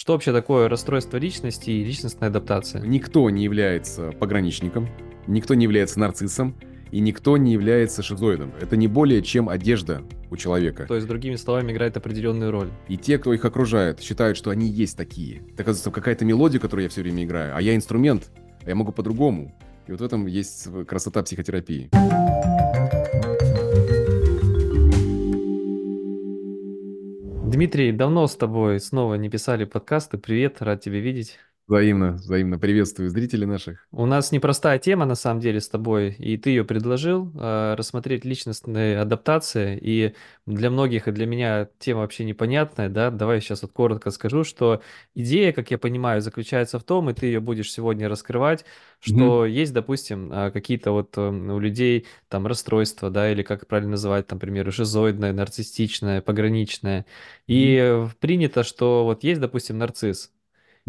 Что вообще такое расстройство личности и личностная адаптация? Никто не является пограничником, никто не является нарциссом, и никто не является шизоидом. Это не более чем одежда у человека. То есть, другими словами, играет определенную роль. И те, кто их окружает, считают, что они есть такие. Это, оказывается, какая-то мелодия, которую я все время играю, а я инструмент, а я могу по-другому. И вот в этом есть красота психотерапии. Дмитрий, давно с тобой снова не писали подкасты. Привет, рад тебя видеть. Взаимно, взаимно приветствую зрителей наших. У нас непростая тема, на самом деле, с тобой, и ты ее предложил, э, рассмотреть личностные адаптации, и для многих, и для меня тема вообще непонятная, да, давай сейчас вот коротко скажу, что идея, как я понимаю, заключается в том, и ты ее будешь сегодня раскрывать, что mm-hmm. есть, допустим, э, какие-то вот э, у людей там расстройства, да, или как правильно называть, там, например, шизоидное, нарциссичное, пограничное, и mm-hmm. принято, что вот есть, допустим, нарцисс,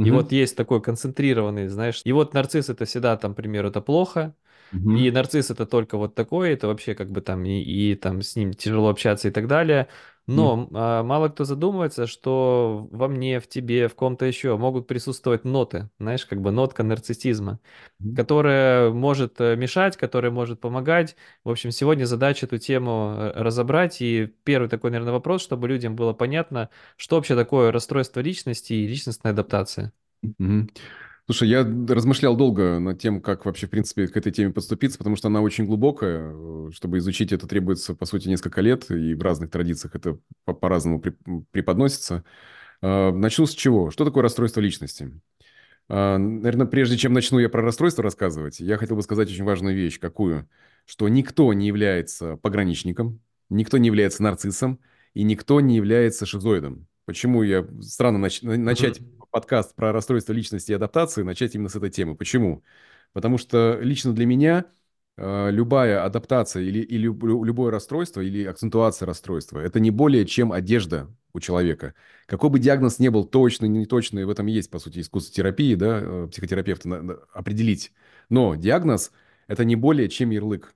и угу. вот есть такой концентрированный, знаешь, и вот нарцисс это всегда, там, к примеру, это плохо, угу. и нарцисс это только вот такой, это вообще как бы там и, и там с ним тяжело общаться и так далее. Но mm. мало кто задумывается, что во мне, в тебе, в ком-то еще могут присутствовать ноты, знаешь, как бы нотка нарциссизма, mm. которая может э, мешать, которая может помогать. В общем, сегодня задача эту тему э, разобрать. И первый такой, наверное, вопрос, чтобы людям было понятно, что вообще такое расстройство личности и личностная адаптация. Mm-hmm. Слушай, я размышлял долго над тем, как вообще, в принципе, к этой теме подступиться, потому что она очень глубокая. Чтобы изучить это требуется, по сути, несколько лет, и в разных традициях это по-разному преподносится. А, начну с чего? Что такое расстройство личности? А, Наверное, прежде чем начну я про расстройство рассказывать, я хотел бы сказать очень важную вещь. Какую? Что никто не является пограничником, никто не является нарциссом, и никто не является шизоидом. Почему я странно нач... начать подкаст про расстройство личности и адаптации, начать именно с этой темы. Почему? Потому что лично для меня э, любая адаптация или, или любое расстройство или акцентуация расстройства это не более чем одежда у человека. Какой бы диагноз не был точный, неточный, в этом есть, по сути, искусство терапии, да, э, психотерапевта определить. Но диагноз это не более чем ярлык.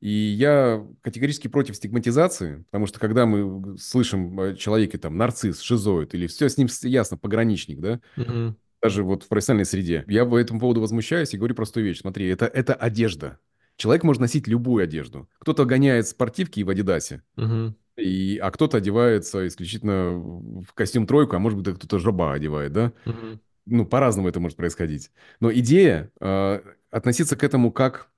И я категорически против стигматизации, потому что когда мы слышим о человеке там нарцисс, шизоид или все с ним ясно, пограничник, да, угу. даже вот в профессиональной среде, я по этому поводу возмущаюсь и говорю простую вещь. Смотри, это, это одежда. Человек может носить любую одежду. Кто-то гоняет спортивки в Адидасе, угу. и, а кто-то одевается исключительно в костюм тройку, а может быть кто-то жаба одевает, да? Угу. Ну, по-разному это может происходить. Но идея э, относиться к этому как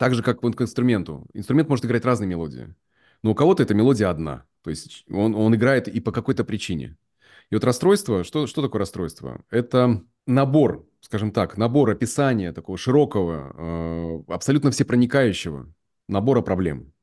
так же, как к инструменту. Инструмент может играть разные мелодии. Но у кого-то эта мелодия одна. То есть он, он играет и по какой-то причине. И вот расстройство, что, что такое расстройство? Это набор, скажем так, набор описания такого широкого, э, абсолютно всепроникающего набора проблем,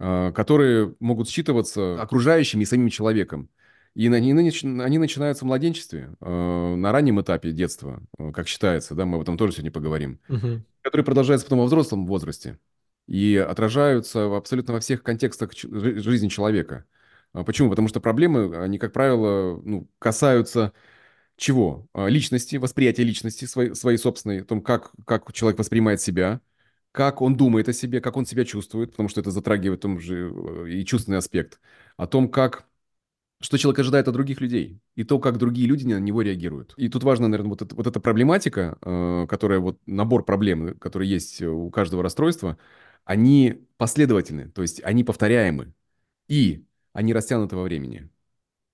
э, которые могут считываться окружающими и самим человеком. И они, они начинаются в младенчестве, э, на раннем этапе детства, э, как считается, да, мы об этом тоже сегодня поговорим, угу. которые продолжаются потом во взрослом возрасте и отражаются абсолютно во всех контекстах жизни человека. А почему? Потому что проблемы, они, как правило, ну, касаются чего? А, личности, восприятия личности своей, своей собственной, о том, как, как человек воспринимает себя, как он думает о себе, как он себя чувствует, потому что это затрагивает том же э, и чувственный аспект, о том, как что человек ожидает от других людей, и то, как другие люди на него реагируют. И тут важно, наверное, вот, это, вот эта проблематика, э, которая вот набор проблем, который есть у каждого расстройства, они последовательны, то есть они повторяемы, и они растянуты во времени.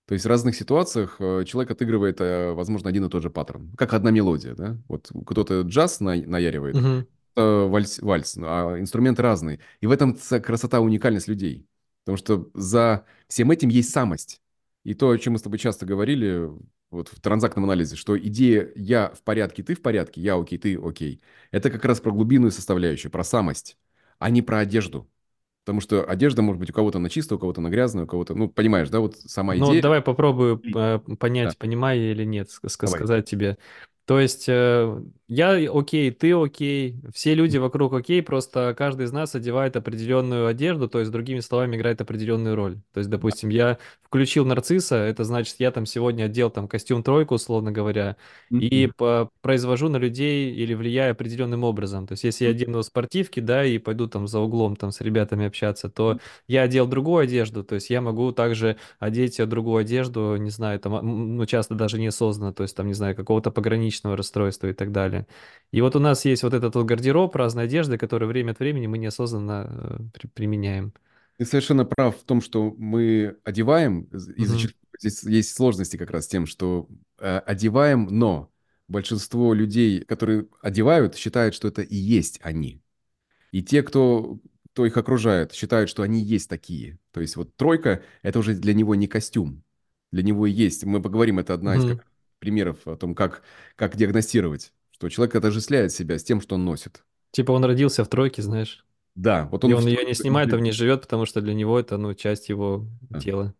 То есть в разных ситуациях э, человек отыгрывает, э, возможно, один и тот же паттерн, как одна мелодия, да? Вот кто-то джаз на, наяривает, угу. вальс, вальс, а инструменты разные. И в этом красота, уникальность людей. Потому что за всем этим есть самость. И то, о чем мы с тобой часто говорили вот в транзактном анализе, что идея «я в порядке, ты в порядке», «я окей, ты окей», это как раз про глубинную составляющую, про самость, а не про одежду. Потому что одежда может быть у кого-то на чистую, у кого-то на грязную, у кого-то, ну, понимаешь, да, вот сама ну, идея. Ну, давай попробую э, понять, да. понимаю или нет, сказать давай. тебе. То есть, э, Я окей, ты окей, все люди вокруг окей, просто каждый из нас одевает определенную одежду, то есть, другими словами, играет определенную роль. То есть, допустим, я включил нарцисса, это значит, я там сегодня одел там костюм тройку, условно говоря, и Мгм. по- произвожу на людей или влияю определенным образом. То есть, если я одену спортивки, да, и пойду там за углом там с ребятами общаться, то я одел другую одежду, то есть я могу также одеть э, другую одежду, не знаю, там, м, ну, часто даже неосознанно, то есть там, не знаю, какого-то пограничного расстройства и так далее. И вот у нас есть вот этот вот гардероб разной одежды, который время от времени мы неосознанно э, при- применяем. Ты совершенно прав в том, что мы одеваем, и зачастую здесь есть сложности как раз с тем, что э, одеваем, но большинство людей, которые одевают, считают, что это и есть они. И те, кто, кто их окружает, считают, что они есть такие. То есть вот тройка– это уже для него не костюм. Для него и есть. Мы поговорим, это одна из Мгм. как, примеров о том, как, как диагностировать, что человек отождествляет себя с тем, что он носит. Типа он родился в тройке, знаешь, Да, вот и он в он ее не снимает, а в ней живет, потому что для него это, ну, часть его Да. тела.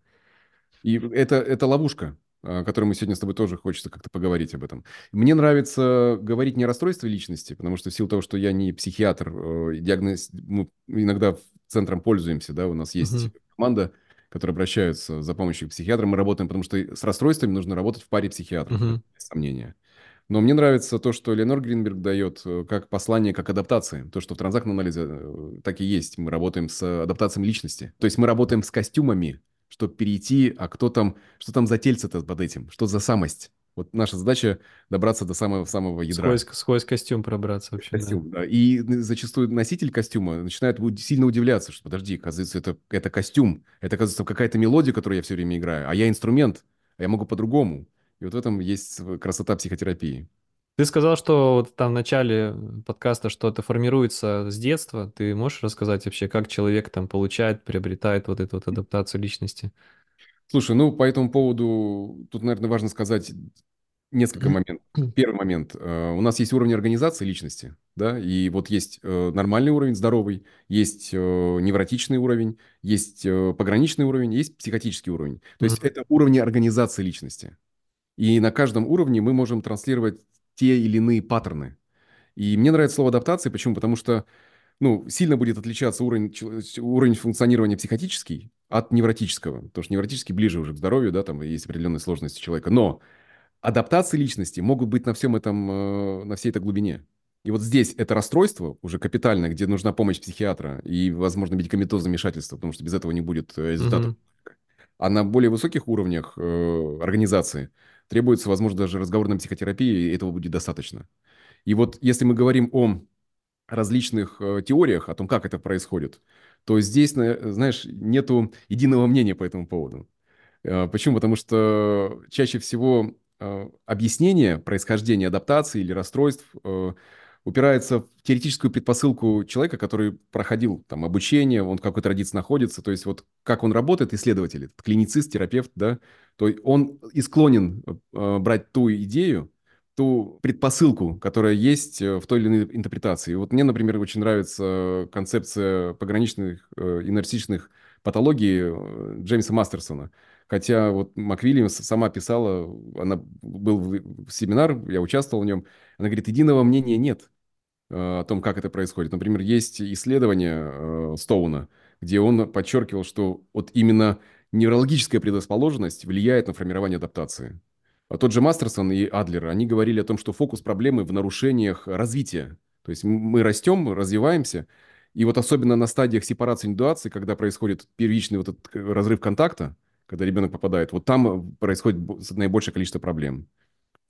И это, это ловушка, о которой мы сегодня с тобой тоже хочется как-то поговорить об этом. Мне нравится говорить не о расстройстве личности, потому что в силу того, что я не психиатр, э, диагноз, мы иногда центром пользуемся, да, у нас есть Мгм. команда, которые обращаются за помощью к психиатрам, мы работаем, потому что с расстройствами нужно работать в паре психиатров, это Мгм. без сомнения. Но мне нравится то, что Ленор Гринберг дает э, как послание, как адаптации. То, что в транзактном анализе э, так и есть. Мы работаем с адаптацией личности. То есть мы работаем с костюмами, чтобы перейти, а кто там, что там за тельце-то под этим, что за самость. Вот наша задача добраться до самого-самого ядра. Сквозь, сквозь костюм пробраться вообще, да. Костюм, да. И зачастую носитель костюма начинает сильно удивляться, что подожди, оказывается, это, это костюм, это, оказывается, какая-то мелодия, которую я все время играю, а я инструмент, а я могу по-другому. И вот в этом есть красота психотерапии. Ты сказал, что вот там в начале подкаста, что это формируется с детства. Ты можешь рассказать вообще, как человек там получает, приобретает вот эту вот адаптацию личности? Слушай, ну, по этому поводу тут, наверное, важно сказать несколько моментов. Первый момент. э, У нас есть уровень организации личности, да, и вот есть э, нормальный уровень, здоровый, есть э, невротичный уровень, есть пограничный уровень, есть психотический уровень. То есть Мгм. это уровни организации личности. И на каждом уровне мы можем транслировать те или иные паттерны. И мне нравится слово адаптация. Почему? Потому что ну, сильно будет отличаться уровень, уровень функционирования психотический от невротического. Потому что невротический ближе уже к здоровью, да, там есть определенные сложности человека. Но адаптации личности могут быть на всем этом, э, на всей этой глубине. И вот здесь это расстройство уже капитальное, где нужна помощь психиатра и, возможно, медикаментозное вмешательство, потому что без этого не будет э, результатов. Мгм. А на более высоких уровнях э, организации требуется, возможно, даже разговорная психотерапия, и этого будет достаточно. И вот если мы говорим о различных э, теориях о том, как это происходит, то здесь, на- знаешь, нету единого мнения по этому поводу. Э, Почему? Потому что чаще всего объяснение происхождения адаптации или расстройств э, упирается в теоретическую предпосылку человека, который проходил там обучение, он в какой традиции находится, то есть вот как он работает, исследователь, клиницист, терапевт, да, то есть он и склонен э, брать ту идею, ту предпосылку, которая есть э, в той или иной интерпретации. Вот мне, например, очень нравится концепция пограничных э, и нарциссичных патологий э, Джеймса Мастерсона. Хотя вот МакВильямс сама писала, она был в- семинар, я участвовал в нем, она говорит, единого мнения нет э, о том, как это происходит. Например, есть исследование э, Стоуна, где он подчеркивал, что вот именно неврологическая предрасположенность влияет на формирование адаптации. А тот же Мастерсон и Адлер, они говорили о том, что фокус проблемы в нарушениях развития. То есть мы растем, развиваемся, и вот особенно на стадиях сепарации индуации, когда происходит первичный вот этот разрыв контакта, когда ребенок попадает, вот там э, происходит бо- наибольшее количество проблем.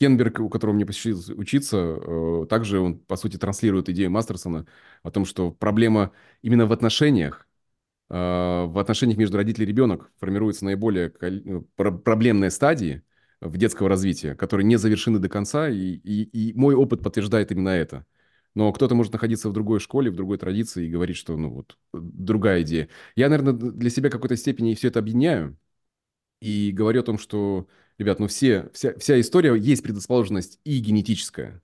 Кенберг, у которого мне посчастливилось учиться, э, также он, по сути, транслирует идею Мастерсона о том, что проблема именно в отношениях, э, в отношениях между родителем и ребенок формируются наиболее кол- про- проблемные стадии в детского развития, которые не завершены до конца, и, и, и мой опыт подтверждает именно это. Но кто-то может находиться в другой школе, в другой традиции и говорить, что, ну, вот, другая идея. Я, наверное, для себя какой-то степени все это объединяю, и говорю о том, что, ребят, ну все, вся, вся история, есть предрасположенность и генетическая,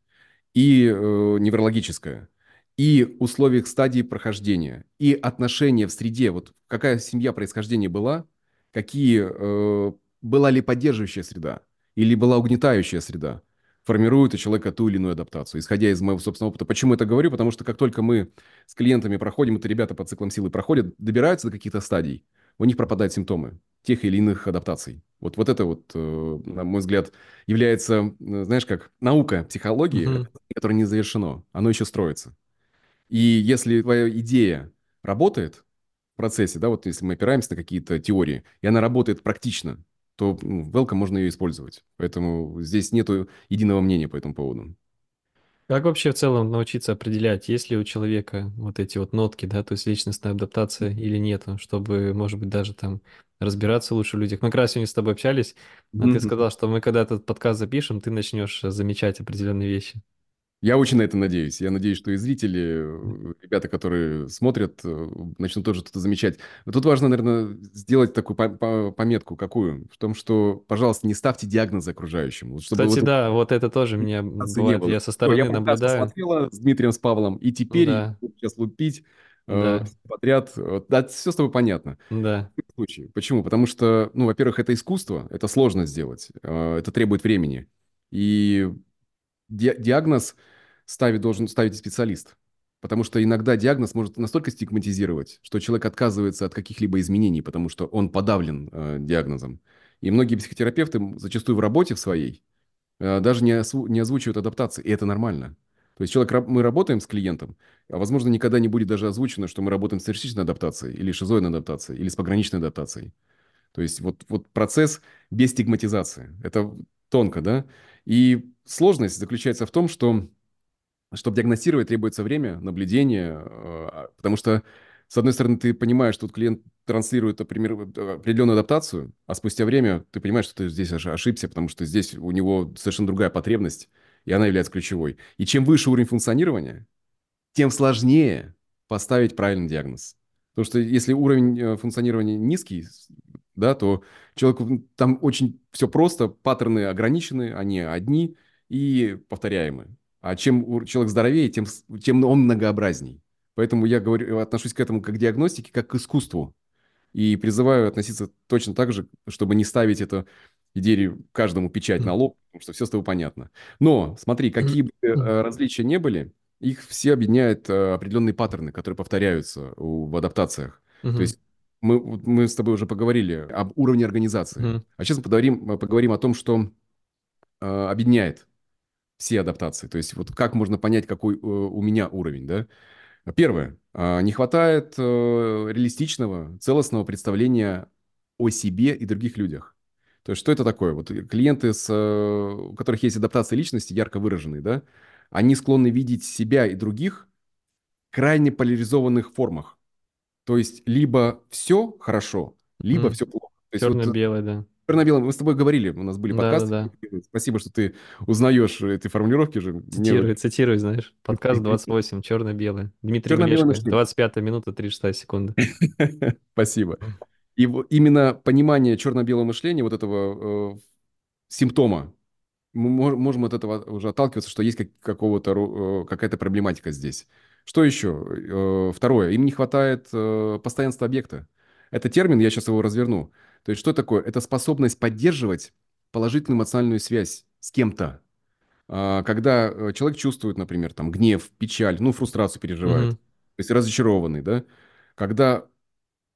и э, неврологическая, и условиях стадии прохождения, и отношения в среде, вот какая семья происхождения была, какие, э, была ли поддерживающая среда, или была угнетающая среда. формирует у человека ту или иную адаптацию. Исходя из моего собственного опыта. Почему это говорю? Потому что как только мы с клиентами проходим, это ребята под циклом силы проходят, добираются до каких-то стадий, у них пропадают симптомы тех или иных адаптаций. Вот, вот это вот, э, на мой взгляд, является, э, знаешь, как наука психологии, Мгм. которая не завершено, оно еще строится. И если твоя идея работает в процессе, да, вот если мы опираемся на какие-то теории, и она работает практично, то ну, welcome можно ее использовать. Поэтому здесь нету единого мнения по этому поводу. Как вообще в целом научиться определять, есть ли у человека вот эти вот нотки, да, то есть личностная адаптация или нету, чтобы, может быть, даже там разбираться лучше в людях. Мы как раз сегодня с тобой общались, а ты Мгм. сказал, что мы когда этот подкаст запишем, ты начнешь э, замечать определенные вещи. Я очень на это надеюсь. Я надеюсь, что и зрители, э, ребята, которые смотрят, э, начнут тоже что-то замечать. Но тут важно, наверное, сделать такую по- по- пометку, какую? В том, что, пожалуйста, не ставьте диагнозы окружающим. Чтобы Кстати, вот да, вот это тоже меня м, ассоциации не бывает, я со я стороны подкаст наблюдаю. посмотрела с Дмитрием, с Павлом, и теперь я Да, буду сейчас лупить э, да, подряд. Да, все с тобой понятно. да. В случае. Почему? Потому что, ну, во-первых, это искусство, это сложно сделать, это требует времени. И ди- диагноз ставить должен ставить специалист. Потому что иногда диагноз может настолько стигматизировать, что человек отказывается от каких-либо изменений, потому что он подавлен э, диагнозом. И многие психотерапевты зачастую в работе в своей э, даже не, осву- не озвучивают адаптации, и это нормально. То есть человек, мы работаем с клиентом, а возможно никогда не будет даже озвучено, что мы работаем с церчичной адаптацией, или шизоидной адаптацией, или с пограничной адаптацией. То есть вот, вот процесс без стигматизации. Это тонко, да? И сложность заключается в том, что чтобы диагностировать, требуется время, наблюдение, э, потому что, с одной стороны, ты понимаешь, что вот клиент транслирует, например, э, определенную адаптацию, а спустя время ты понимаешь, что ты здесь ош- ошибся, потому что здесь у него совершенно другая потребность, и она является ключевой. И чем выше уровень функционирования, тем сложнее поставить правильный диагноз. Потому что если уровень э, функционирования низкий, да, то человеку там очень все просто, паттерны ограничены, они одни и повторяемы. А чем человек здоровее, тем, тем он многообразней. Поэтому я говорю, отношусь к этому как к диагностике, как к искусству. И призываю относиться точно так же, чтобы не ставить это идее каждому печать на лоб, потому что все с тобой понятно. Но смотри, какие бы э, различия не были, их все объединяют э, определенные паттерны, которые повторяются в адаптациях. То Мгм, есть мы, мы с тобой уже поговорили об уровне организации. мгм, А сейчас мы поговорим, поговорим о том, что э, объединяет все адаптации. То есть вот как можно понять, какой э, у меня уровень, да? Первое. а, Не хватает э, реалистичного, целостного представления о себе и других людях. То есть что это такое? Вот клиенты, с, э, у которых есть адаптация личности ярко выраженные, да, они склонны видеть себя и других в крайне поляризованных формах. То есть либо все хорошо, либо мгм. все плохо. То есть вот Черно-белое, да. Черно-белое, мы с тобой говорили, у нас были подкасты. Да-да-да. Спасибо, что ты узнаешь эти формулировки же. Мне вот Цитируй, цитируй, знаешь. Подкаст 28, черно-белое. Дмитрий Гурешко, мышление. 25 минута, 36 секунды. Спасибо. И именно понимание черно-белого мышления, вот этого э, симптома, мы мож- можем от этого уже отталкиваться, что есть как- какого-то, э, какая-то проблематика здесь. Что еще? Э, Второе. Им не хватает э, постоянства объекта. Это термин, я сейчас его разверну. То есть что такое? Это способность поддерживать положительную эмоциональную связь с кем-то. А, Когда э, человек чувствует, например, там гнев, печаль, ну, фрустрацию переживает, Мгм, то есть разочарованный, да? Когда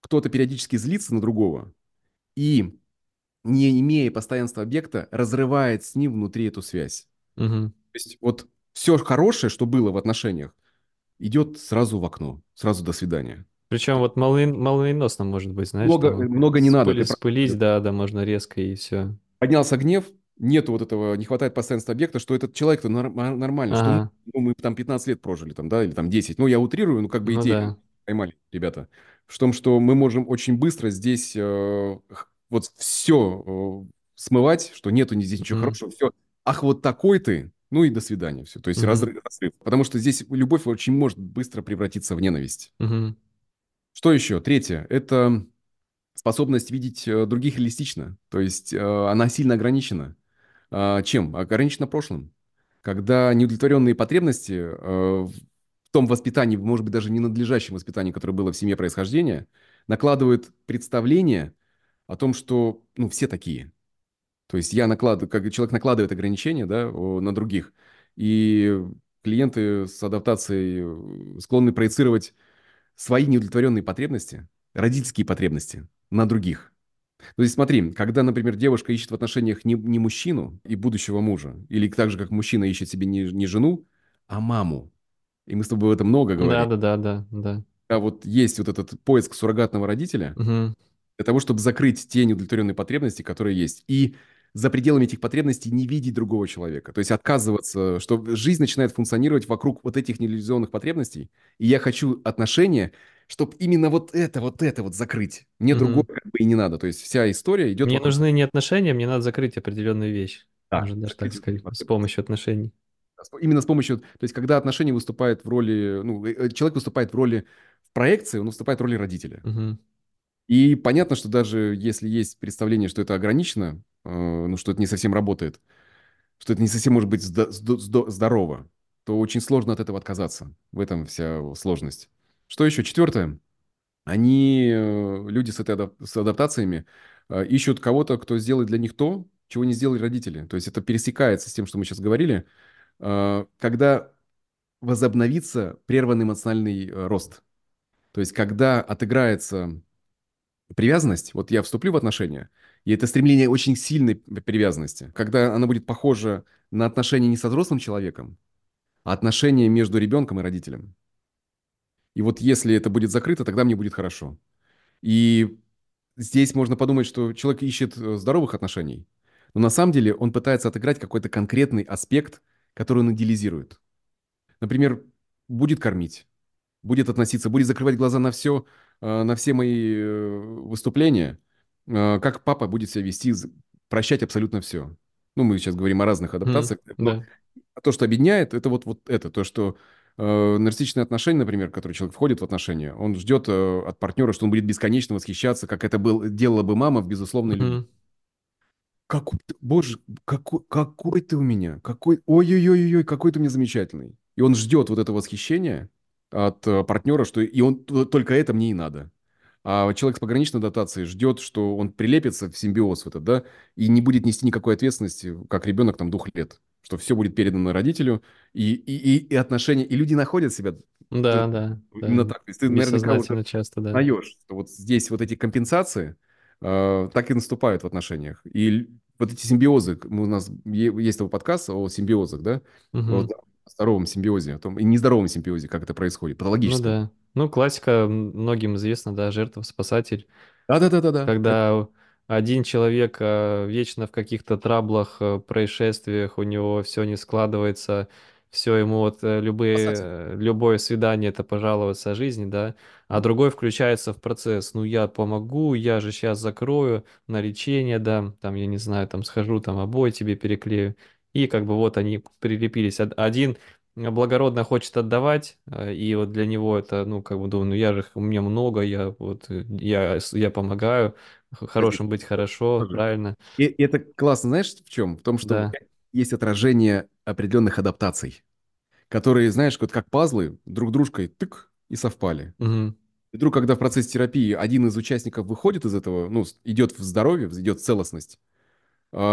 кто-то периодически злится на другого и, не имея постоянства объекта, разрывает с ним внутри эту связь. мгм. То есть вот все хорошее, что было в отношениях, идет сразу в окно, сразу до свидания. Причем вот молни- молниеносно может быть, знаешь, Много, там много не надо. спыли- Ты прав. спылить, да, да, можно резко и все. поднялся гнев, нету вот этого, не хватает постоянства объекта, что этот человек-то нор- нормально, что Ага, ну, мы там 15 лет прожили, там, да, или там 10. Ну, я утрирую, ну, как бы ну идею да. поймали, ребята. В том, что мы можем очень быстро здесь э, вот все смывать, что нету здесь ничего Мгм, хорошего, все. Ах, вот такой ты, ну и до свидания, все. То есть мгм, разрыв, разрыв. Потому что здесь любовь очень может быстро превратиться в ненависть. мгм, Что еще? Третье. Это способность видеть э, других реалистично. То есть э, она сильно ограничена. А, чем? Ограничена прошлым. Когда неудовлетворенные потребности э, в том воспитании, может быть, даже ненадлежащем воспитании, которое было в семье происхождения, накладывают представление о том, что ну, все такие. То есть я накладываю, как человек накладывает ограничения, да, на других, и клиенты с адаптацией склонны проецировать свои неудовлетворенные потребности, родительские потребности на других. То есть смотри, когда, например, девушка ищет в отношениях не, не мужчину и будущего мужа, или так же, как мужчина ищет себе не, не жену, а маму, и мы с тобой об этом много Да, говорим, да, да, да, да. а вот есть вот этот поиск суррогатного родителя, Мгм. для того, чтобы закрыть те неудовлетворенные потребности, которые есть. И за пределами этих потребностей не видеть другого человека. То есть отказываться, что жизнь начинает функционировать вокруг вот этих нереализованных потребностей. И я хочу отношения, чтобы именно вот это, вот это вот закрыть. Мне другое Мгм. как бы и не надо. То есть вся история идет Мне вокруг... нужны не отношения, мне надо закрыть определенную вещь. Да, Можно даже так сказать, с помощью отношений. Именно с помощью... То есть когда отношения выступают в роли... Ну, э, э, человек выступает в роли... В проекции он выступает в роли родителя. Мгм. И понятно, что даже если есть представление, что это ограничено, ну, что это не совсем работает, что это не совсем может быть здо- здо- здо- здорово, то очень сложно от этого отказаться. В этом вся сложность. Что еще? Четвертое. Они, э, люди с, этой адап- с адаптациями, э, ищут кого-то, кто сделает для них то, чего не сделали родители. То есть это пересекается с тем, что мы сейчас говорили. Э, Когда возобновится прерванный эмоциональный э, рост. То есть когда отыграется привязанность, вот я вступлю в отношения, и это стремление очень сильной привязанности, когда она будет похожа на отношения не со взрослым человеком, а отношения между ребенком и родителем. И вот если это будет закрыто, тогда мне будет хорошо. И здесь можно подумать, что человек ищет э, здоровых отношений, но на самом деле он пытается отыграть какой-то конкретный аспект, который он идеализирует. Например, будет кормить, будет относиться, будет закрывать глаза на все, э, на все мои э, выступления, как папа будет себя вести, прощать абсолютно все. Ну, мы сейчас говорим о разных адаптациях, но Да. то, что объединяет, это вот, вот это, то, что э, нарциссичные отношения, например, в которые человек входит в отношения, он ждет э, от партнера, что он будет бесконечно восхищаться, как это был, делала бы мама в безусловной любви. Мгм. Какой ты, боже, какой, какой ты у меня, какой, ой-ой-ой-ой, какой ты у меня замечательный. И он ждет вот этого восхищения от э, партнера, что и он только это мне и надо. А человек с пограничной дотацией ждет, что он прилепится в симбиоз в этот, да, и не будет нести никакой ответственности, как ребенок там двух лет, что все будет передано родителю, и, и, и, отношения, и люди находят себя Да, да, именно да. так. То есть ты Бессознательно часто, да. узнаешь, что вот здесь вот эти компенсации э, так и наступают в отношениях. И вот эти симбиозы, у нас есть такой подкаст о симбиозах, да, о Мгм. здоровом симбиозе, о том, и нездоровом симбиозе, как это происходит, Ну патологическом. да. Ну, классика многим известна, да, жертва-спасатель. Да-да-да-да-да. Это Когда один человек э, вечно в каких-то траблах, э, происшествиях, у него все не складывается, все ему вот э, любые, спасатель. э, любое свидание это пожаловаться о жизни, да, а другой включается в процесс, ну я помогу, я же сейчас закрою, на лечение дам, там, я не знаю, там схожу, там обои тебе переклею, и как бы вот они прилепились. Од- Один благородно хочет отдавать, э, и вот для него это, ну, как бы, думаю, ну, я же, у меня много, я вот, э, я, я помогаю, хорошим быть хорошо, тоже. правильно, И, и это классно, знаешь, в чем? В том, что да, есть отражение определенных адаптаций, которые, знаешь, вот как пазлы друг дружкой тык и совпали. Мгм. И вдруг, когда в процессе терапии один из участников выходит из этого, ну, идет в здоровье, идет в целостность,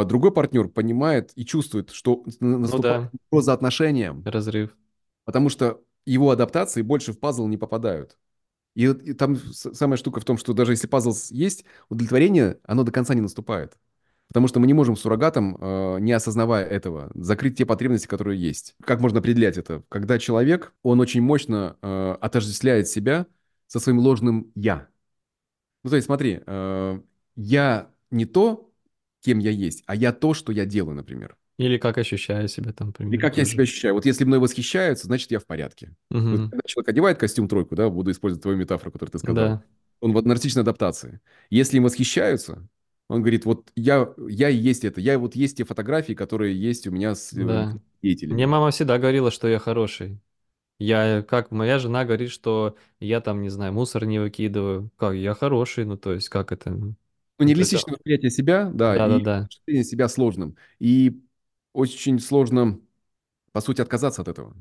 другой партнер понимает и чувствует, что ну наступает да, угроза отношениям, разрыв, потому что его адаптации больше в пазл не попадают. И, и там самая штука в том, что даже если пазл есть, удовлетворение, оно до конца не наступает. Потому что мы не можем суррогатом, э, не осознавая этого, закрыть те потребности, которые есть. Как можно определять это? Когда человек, он очень мощно э, отождествляет себя со своим ложным «я». Ну, то есть смотри, я не то, кем я есть, а я то, что я делаю, например. или как ощущаю себя там, например, как я себя тоже, ощущаю. Вот если мной восхищаются, значит, я в порядке. Вот Мгм. когда человек одевает костюм тройку, да, буду использовать твою метафору, которую ты сказал, да, он в нарциссичной адаптации. Если им восхищаются, он говорит, вот я, я и есть это, я вот есть те фотографии, которые есть у меня с э, да. Мне деятелями. мама всегда говорила, что я хороший. Я, как моя жена говорит, что я там, не знаю, мусор не выкидываю. Как, я хороший, ну, то есть, как это? Ну, Ну, нереалистичное восприятие себя, да, и да-да-да. ощущение себя сложным. И очень сложно, по сути, отказаться от этого.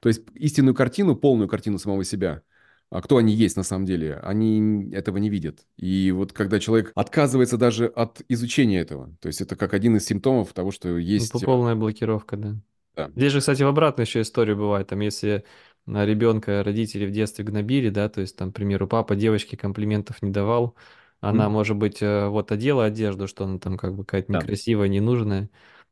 То есть истинную картину, полную картину самого себя а кто они есть на самом деле, они этого не видят. И вот когда человек отказывается даже от изучения этого, то есть это как один из симптомов того, что Ну, есть... э, полная блокировка, да. Да, Здесь же, кстати, в обратную еще историю бывает. Там, если на ребенка родители в детстве гнобили, да, то есть, там, к примеру, папа девочке комплиментов не давал, она, М? может быть, э, вот одела одежду, что она там как бы какая-то да. некрасивая, ненужная,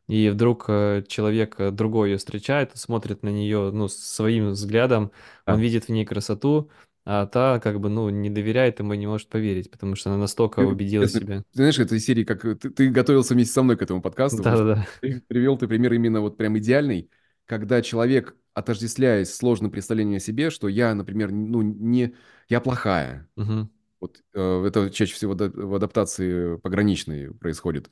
и вдруг э, человек э, другой ее встречает, смотрит на нее, ну, своим взглядом, он да. видит в ней красоту, а та как бы, ну, не доверяет ему и не может поверить, потому что она настолько Ну, убедила Честно, себя. знаешь, это серии, как ты, ты готовился вместе со мной к этому подкасту, Да-да-да. ты привел ты пример именно вот прям идеальный, когда человек, отождествляясь сложным представлением о себе, что я, например, ну, не, я плохая. Мгм. Вот э, это чаще всего в адаптации пограничной происходит.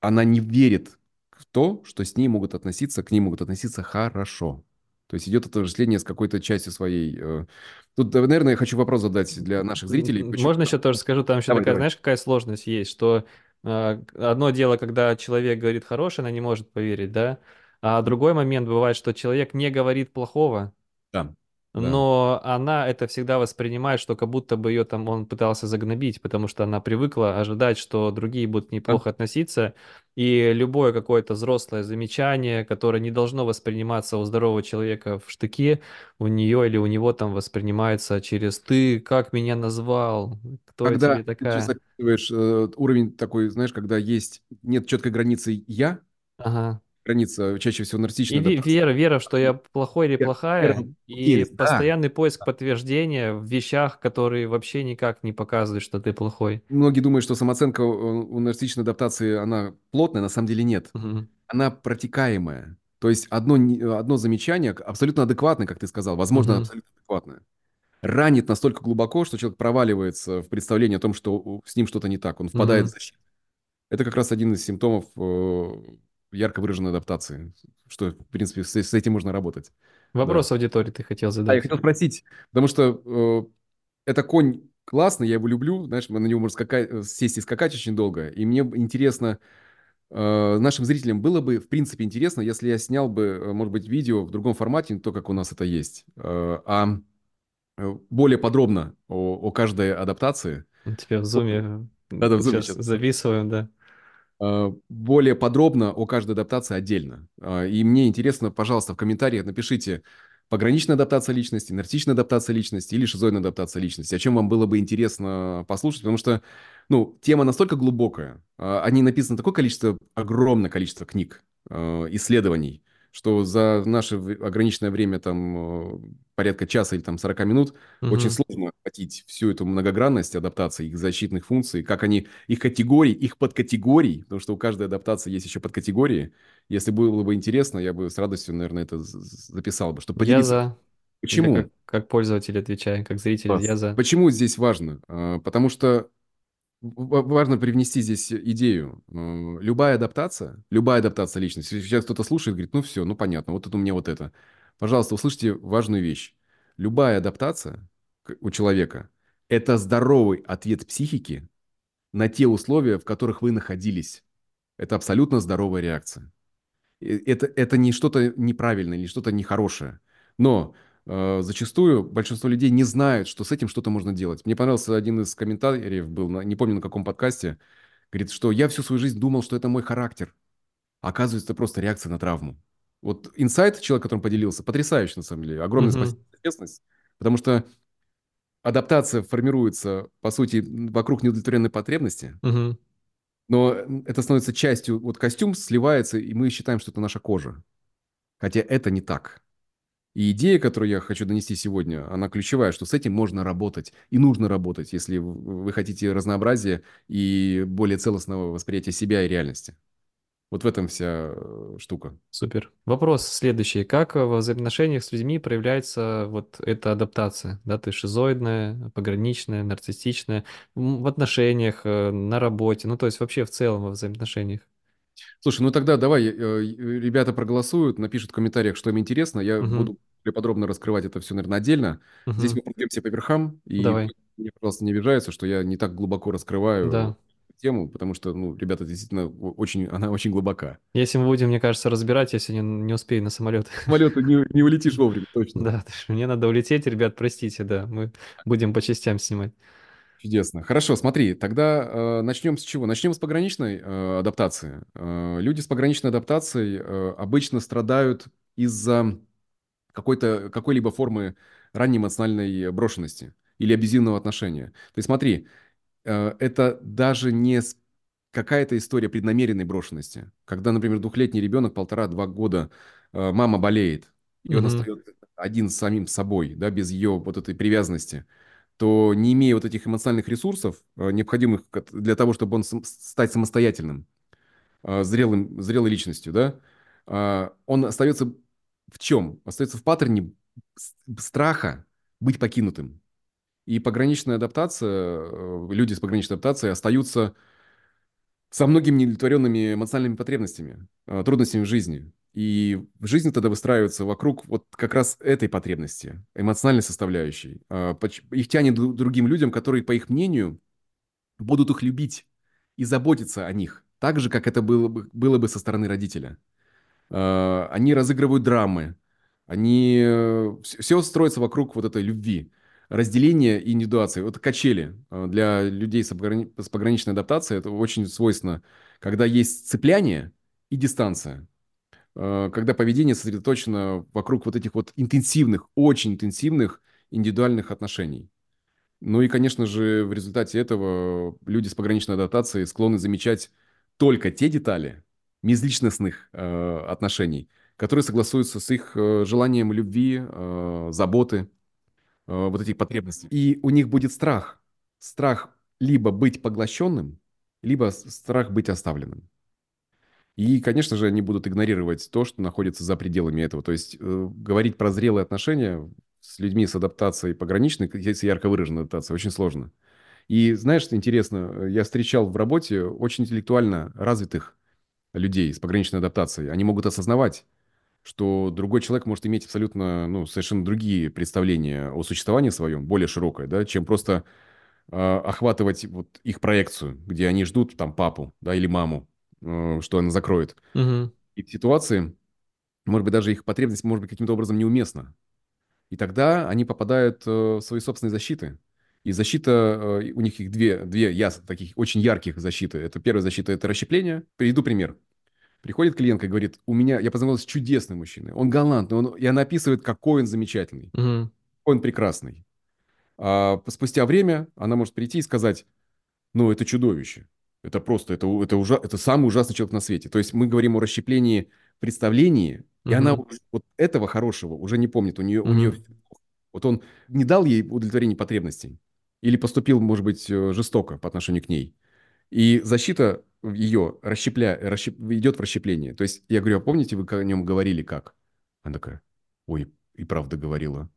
Она не верит в то, что с ней могут относиться, к ней могут относиться хорошо. То есть идет отождествление с какой-то частью своей. э. Тут, да, наверное, я хочу вопрос задать для наших зрителей. Почему? Можно еще тоже скажу, там еще Давай, такая, давай. знаешь, какая сложность есть, что э, одно дело, когда человек говорит хорошее, она не может поверить, да, а другой момент бывает, что человек не говорит плохого, Да, да. но она это всегда воспринимает, что как будто бы ее там он пытался загнобить, потому что она привыкла ожидать, что другие будут неплохо относиться, и любое какое-то взрослое замечание, которое не должно восприниматься у здорового человека в штыки, у нее или у него там воспринимается через «ты как меня назвал? Кто я Когда тебе ты такая?» описываешь э, уровень такой, знаешь, когда есть, нет четкой границы «я», Ага. Граница чаще всего И нарциссичной ве- адаптации. вера, вера, что я плохой или Вера, вера плохая, в и да. постоянный поиск подтверждения в вещах, которые вообще никак не показывают, что ты плохой. Многие думают, что самооценка у нарциссичной адаптации, она плотная, на самом деле нет. Мгм. Она протекаемая. То есть одно, одно замечание, абсолютно адекватное, как ты сказал, возможно, Мгм. абсолютно адекватное, ранит настолько глубоко, что человек проваливается в представление о том, что с ним что-то не так. Он впадает в Мгм. защиту. Это как раз один из симптомов э, ярко выраженной адаптации, что, в принципе, с, с этим можно работать. Да. Вопрос аудитории ты хотел А я задать. хотел спросить, потому что э, это конь классный, я его люблю, знаешь, на него можно скакать, э, сесть и скакать очень долго, и мне интересно, э, нашим зрителям было бы, в принципе, интересно, если я снял бы, э, может быть, видео в другом формате, не то, как у нас это есть, э, а э, более подробно о, о каждой адаптации. У тебя в зуме Да-да, в зуме сейчас сейчас. записываем, да. Э, более подробно о каждой адаптации отдельно. Э, И мне интересно, пожалуйста, в комментариях напишите пограничная адаптация личности, нарциссичная адаптация личности или шизоидная адаптация личности. О чем вам было бы интересно послушать, потому что, ну, тема настолько глубокая, э, о ней написано такое количество, огромное количество книг, э, исследований, что за наше ограниченное время, там, э, порядка часа или там 40 минут, очень Мгм. сложно охватить всю эту многогранность адаптации, их защитных функций, как они, их категорий, их подкатегорий, потому что у каждой адаптации есть еще подкатегории. Если было бы интересно, я бы с радостью, наверное, это записал бы, чтобы Я поделиться. за. Я Почему? как, как пользователь отвечаю, как зритель, Класс. я за. Почему здесь важно? А, Потому что важно привнести здесь идею. Любая адаптация, любая адаптация личности. Сейчас кто-то слушает говорит, ну все, ну понятно, вот это у меня вот это. Пожалуйста, услышьте важную вещь. Любая адаптация у человека– это здоровый ответ психики на те условия, в которых вы находились. Это абсолютно здоровая реакция. Это, это не что-то неправильное или что-то нехорошее. Но зачастую большинство людей не знают, что с этим что-то можно делать. Мне понравился один из комментариев, был, не помню на каком подкасте, говорит, что я всю свою жизнь думал, что это мой характер. Оказывается, это просто реакция на травму. Вот инсайт человек, которым поделился, потрясающий на самом деле. Огромное Мгм. спасибо за честность. Потому что адаптация формируется, по сути, вокруг неудовлетворенной потребности, Мгм. но это становится частью, вот костюм сливается, и мы считаем, что это наша кожа. Хотя это не так. И идея, которую я хочу донести сегодня, она ключевая, что с этим можно работать и нужно работать, если в- вы хотите разнообразия и более целостного восприятия себя и реальности. Вот в этом вся э, штука. Супер. Вопрос следующий. Как во взаимоотношениях с людьми проявляется вот эта адаптация? Да, ты шизоидная, пограничная, нарциссичная, в отношениях, э, на работе, ну, то есть вообще в целом во взаимоотношениях. Слушай, ну тогда давай, э, ребята проголосуют, напишут в комментариях, что им интересно. Я Мгм. буду подробно раскрывать это все, наверное, отдельно. Здесь Мгм. мы пройдемся по верхам, и Давай. мне, пожалуйста, не обижаются, что я не так глубоко раскрываю Да. тему, потому что, ну, ребята, действительно, очень, она очень глубока. Если мы будем, мне кажется, разбирать, я сегодня не успею на самолет. Самолету не, не улетишь вовремя, точно. Да, мне надо улететь, ребят, простите, да, мы будем по частям снимать. Чудесно. Хорошо, смотри, тогда э, начнем с чего? Начнем с пограничной э, адаптации. Э, люди с пограничной адаптацией э, обычно страдают из-за какой-то, какой-либо формы ранней эмоциональной брошенности или абьюзивного отношения. То есть смотри, э, это даже не какая-то история преднамеренной брошенности. Когда, например, двухлетний ребенок, полтора-два года, э, мама болеет, и он Мгм. остается один с самим собой, да, без ее вот этой привязанности, то не имея вот этих эмоциональных ресурсов, э, необходимых для того, чтобы он стать самостоятельным, зрелым, зрелой личностью, да, он остается в чем? Остается в паттерне страха быть покинутым. И пограничная адаптация, э, люди с пограничной адаптацией остаются со многими неудовлетворенными эмоциональными потребностями, э, трудностями в жизни. И в жизни тогда выстраивается вокруг вот как раз этой потребности, эмоциональной составляющей. А, Их тянет к другим людям, которые, по их мнению, будут их любить и заботиться о них, так же, как это было бы, было бы со стороны родителя. Э, Они разыгрывают драмы, они... Все строится вокруг вот этой любви, разделения и индивидуации. Вот качели э, для людей с, обграни- с пограничной адаптацией, это очень свойственно, когда есть цепляние и дистанция, Э, когда поведение сосредоточено вокруг вот этих вот интенсивных, очень интенсивных индивидуальных отношений. Ну и, конечно же, в результате этого люди с пограничной адаптацией склонны замечать только те детали межличностных э, отношений, которые согласуются с их э, желанием любви, э, заботы, э, вот этих потребностей. И у них будет страх. Страх либо быть поглощенным, либо страх быть оставленным. И, конечно же, они будут игнорировать то, что находится за пределами этого. То есть э, говорить про зрелые отношения с людьми с адаптацией пограничной, если ярко выраженная адаптация, очень сложно. И знаешь, что интересно, я встречал в работе очень интеллектуально развитых людей с пограничной адаптацией. Они могут осознавать, что другой человек может иметь абсолютно, ну, совершенно другие представления о существовании своем, более широкое, да, чем просто э, охватывать вот их проекцию, где они ждут там папу, да, или маму, э, что она закроет. Мгм. И в ситуации, может быть, даже их потребность может быть каким-то образом неуместна. И тогда они попадают э, в свои собственные защиты. И защита, э, у них их две, две яс, таких очень ярких защиты. Это первая защита, это расщепление. Приведу пример. Приходит клиентка и говорит, у меня, я познакомилась с чудесным мужчиной, он галантный, он, и она описывает, какой он замечательный, Мгм. какой он прекрасный. А спустя время она может прийти и сказать, ну, это чудовище. Это просто, это, это, ужа, это самый ужасный человек на свете. То есть мы говорим о расщеплении представлений, и она вот этого хорошего уже не помнит. У нее, у нее вот он не дал ей удовлетворение потребностей или поступил, может быть, э, жестоко по отношению к ней. И защита ее расщепля, расщеп- идет в расщепление. То есть я говорю, а помните, вы о нем говорили как? Она такая, ой, и правда говорила.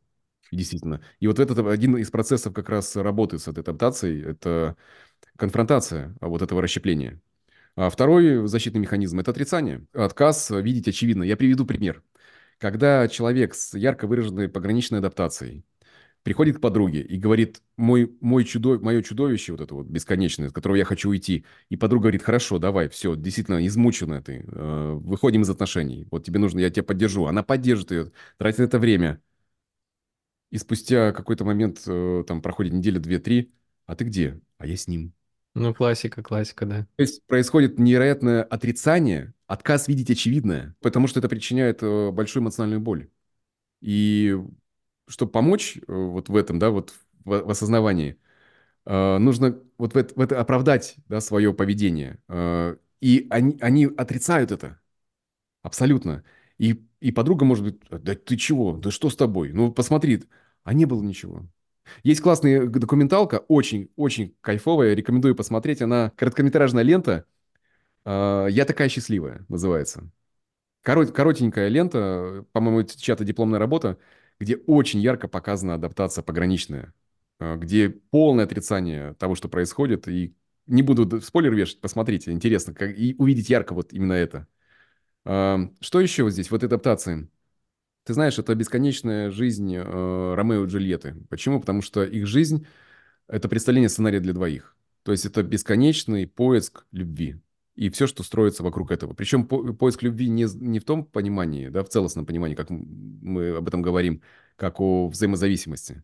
Действительно. И вот этот один из процессов как раз работы с этой адаптацией, это конфронтация вот этого расщепления. А второй защитный механизм– это отрицание. Отказ видеть очевидно. Я приведу пример. Когда человек с ярко выраженной пограничной адаптацией приходит к подруге и говорит, мой, мой чудо, мое чудовище, вот это вот бесконечное, с которого я хочу уйти, и подруга говорит, хорошо, давай, все, действительно, измученная ты, э, выходим из отношений, вот тебе нужно, я тебя поддержу. Она поддержит ее, тратит это время. И спустя какой-то момент, э, там проходит неделя, две, три, а ты где? А я с ним. Ну, классика, классика, да. То есть происходит невероятное отрицание, отказ видеть очевидное, потому что это причиняет э, большую эмоциональную боль. И чтобы помочь э, вот в этом, да, вот в, в осознавании, э, нужно вот в это, в это оправдать, да, свое поведение. Э, и они, они отрицают это абсолютно. И, и подруга может быть, да ты чего, да что с тобой? Ну посмотри, а не было ничего. Есть классная документалка, очень-очень кайфовая, рекомендую посмотреть. Она короткометражная лента э, «Я такая счастливая» называется. Корот, коротенькая лента, по-моему, чья-то дипломная работа, где очень ярко показана адаптация пограничная, э, где полное отрицание того, что происходит. И не буду спойлер вешать, посмотрите, интересно, как, и увидеть ярко вот именно это. Что еще вот здесь, вот адаптации? Ты знаешь, это бесконечная жизнь э, Ромео и Джульетты. Почему? Потому что их жизнь– это представление сценария для двоих. То есть это бесконечный поиск любви. И все, что строится вокруг этого. Причем по поиск любви не, не в том понимании, да, в целостном понимании, как мы об этом говорим, как о взаимозависимости,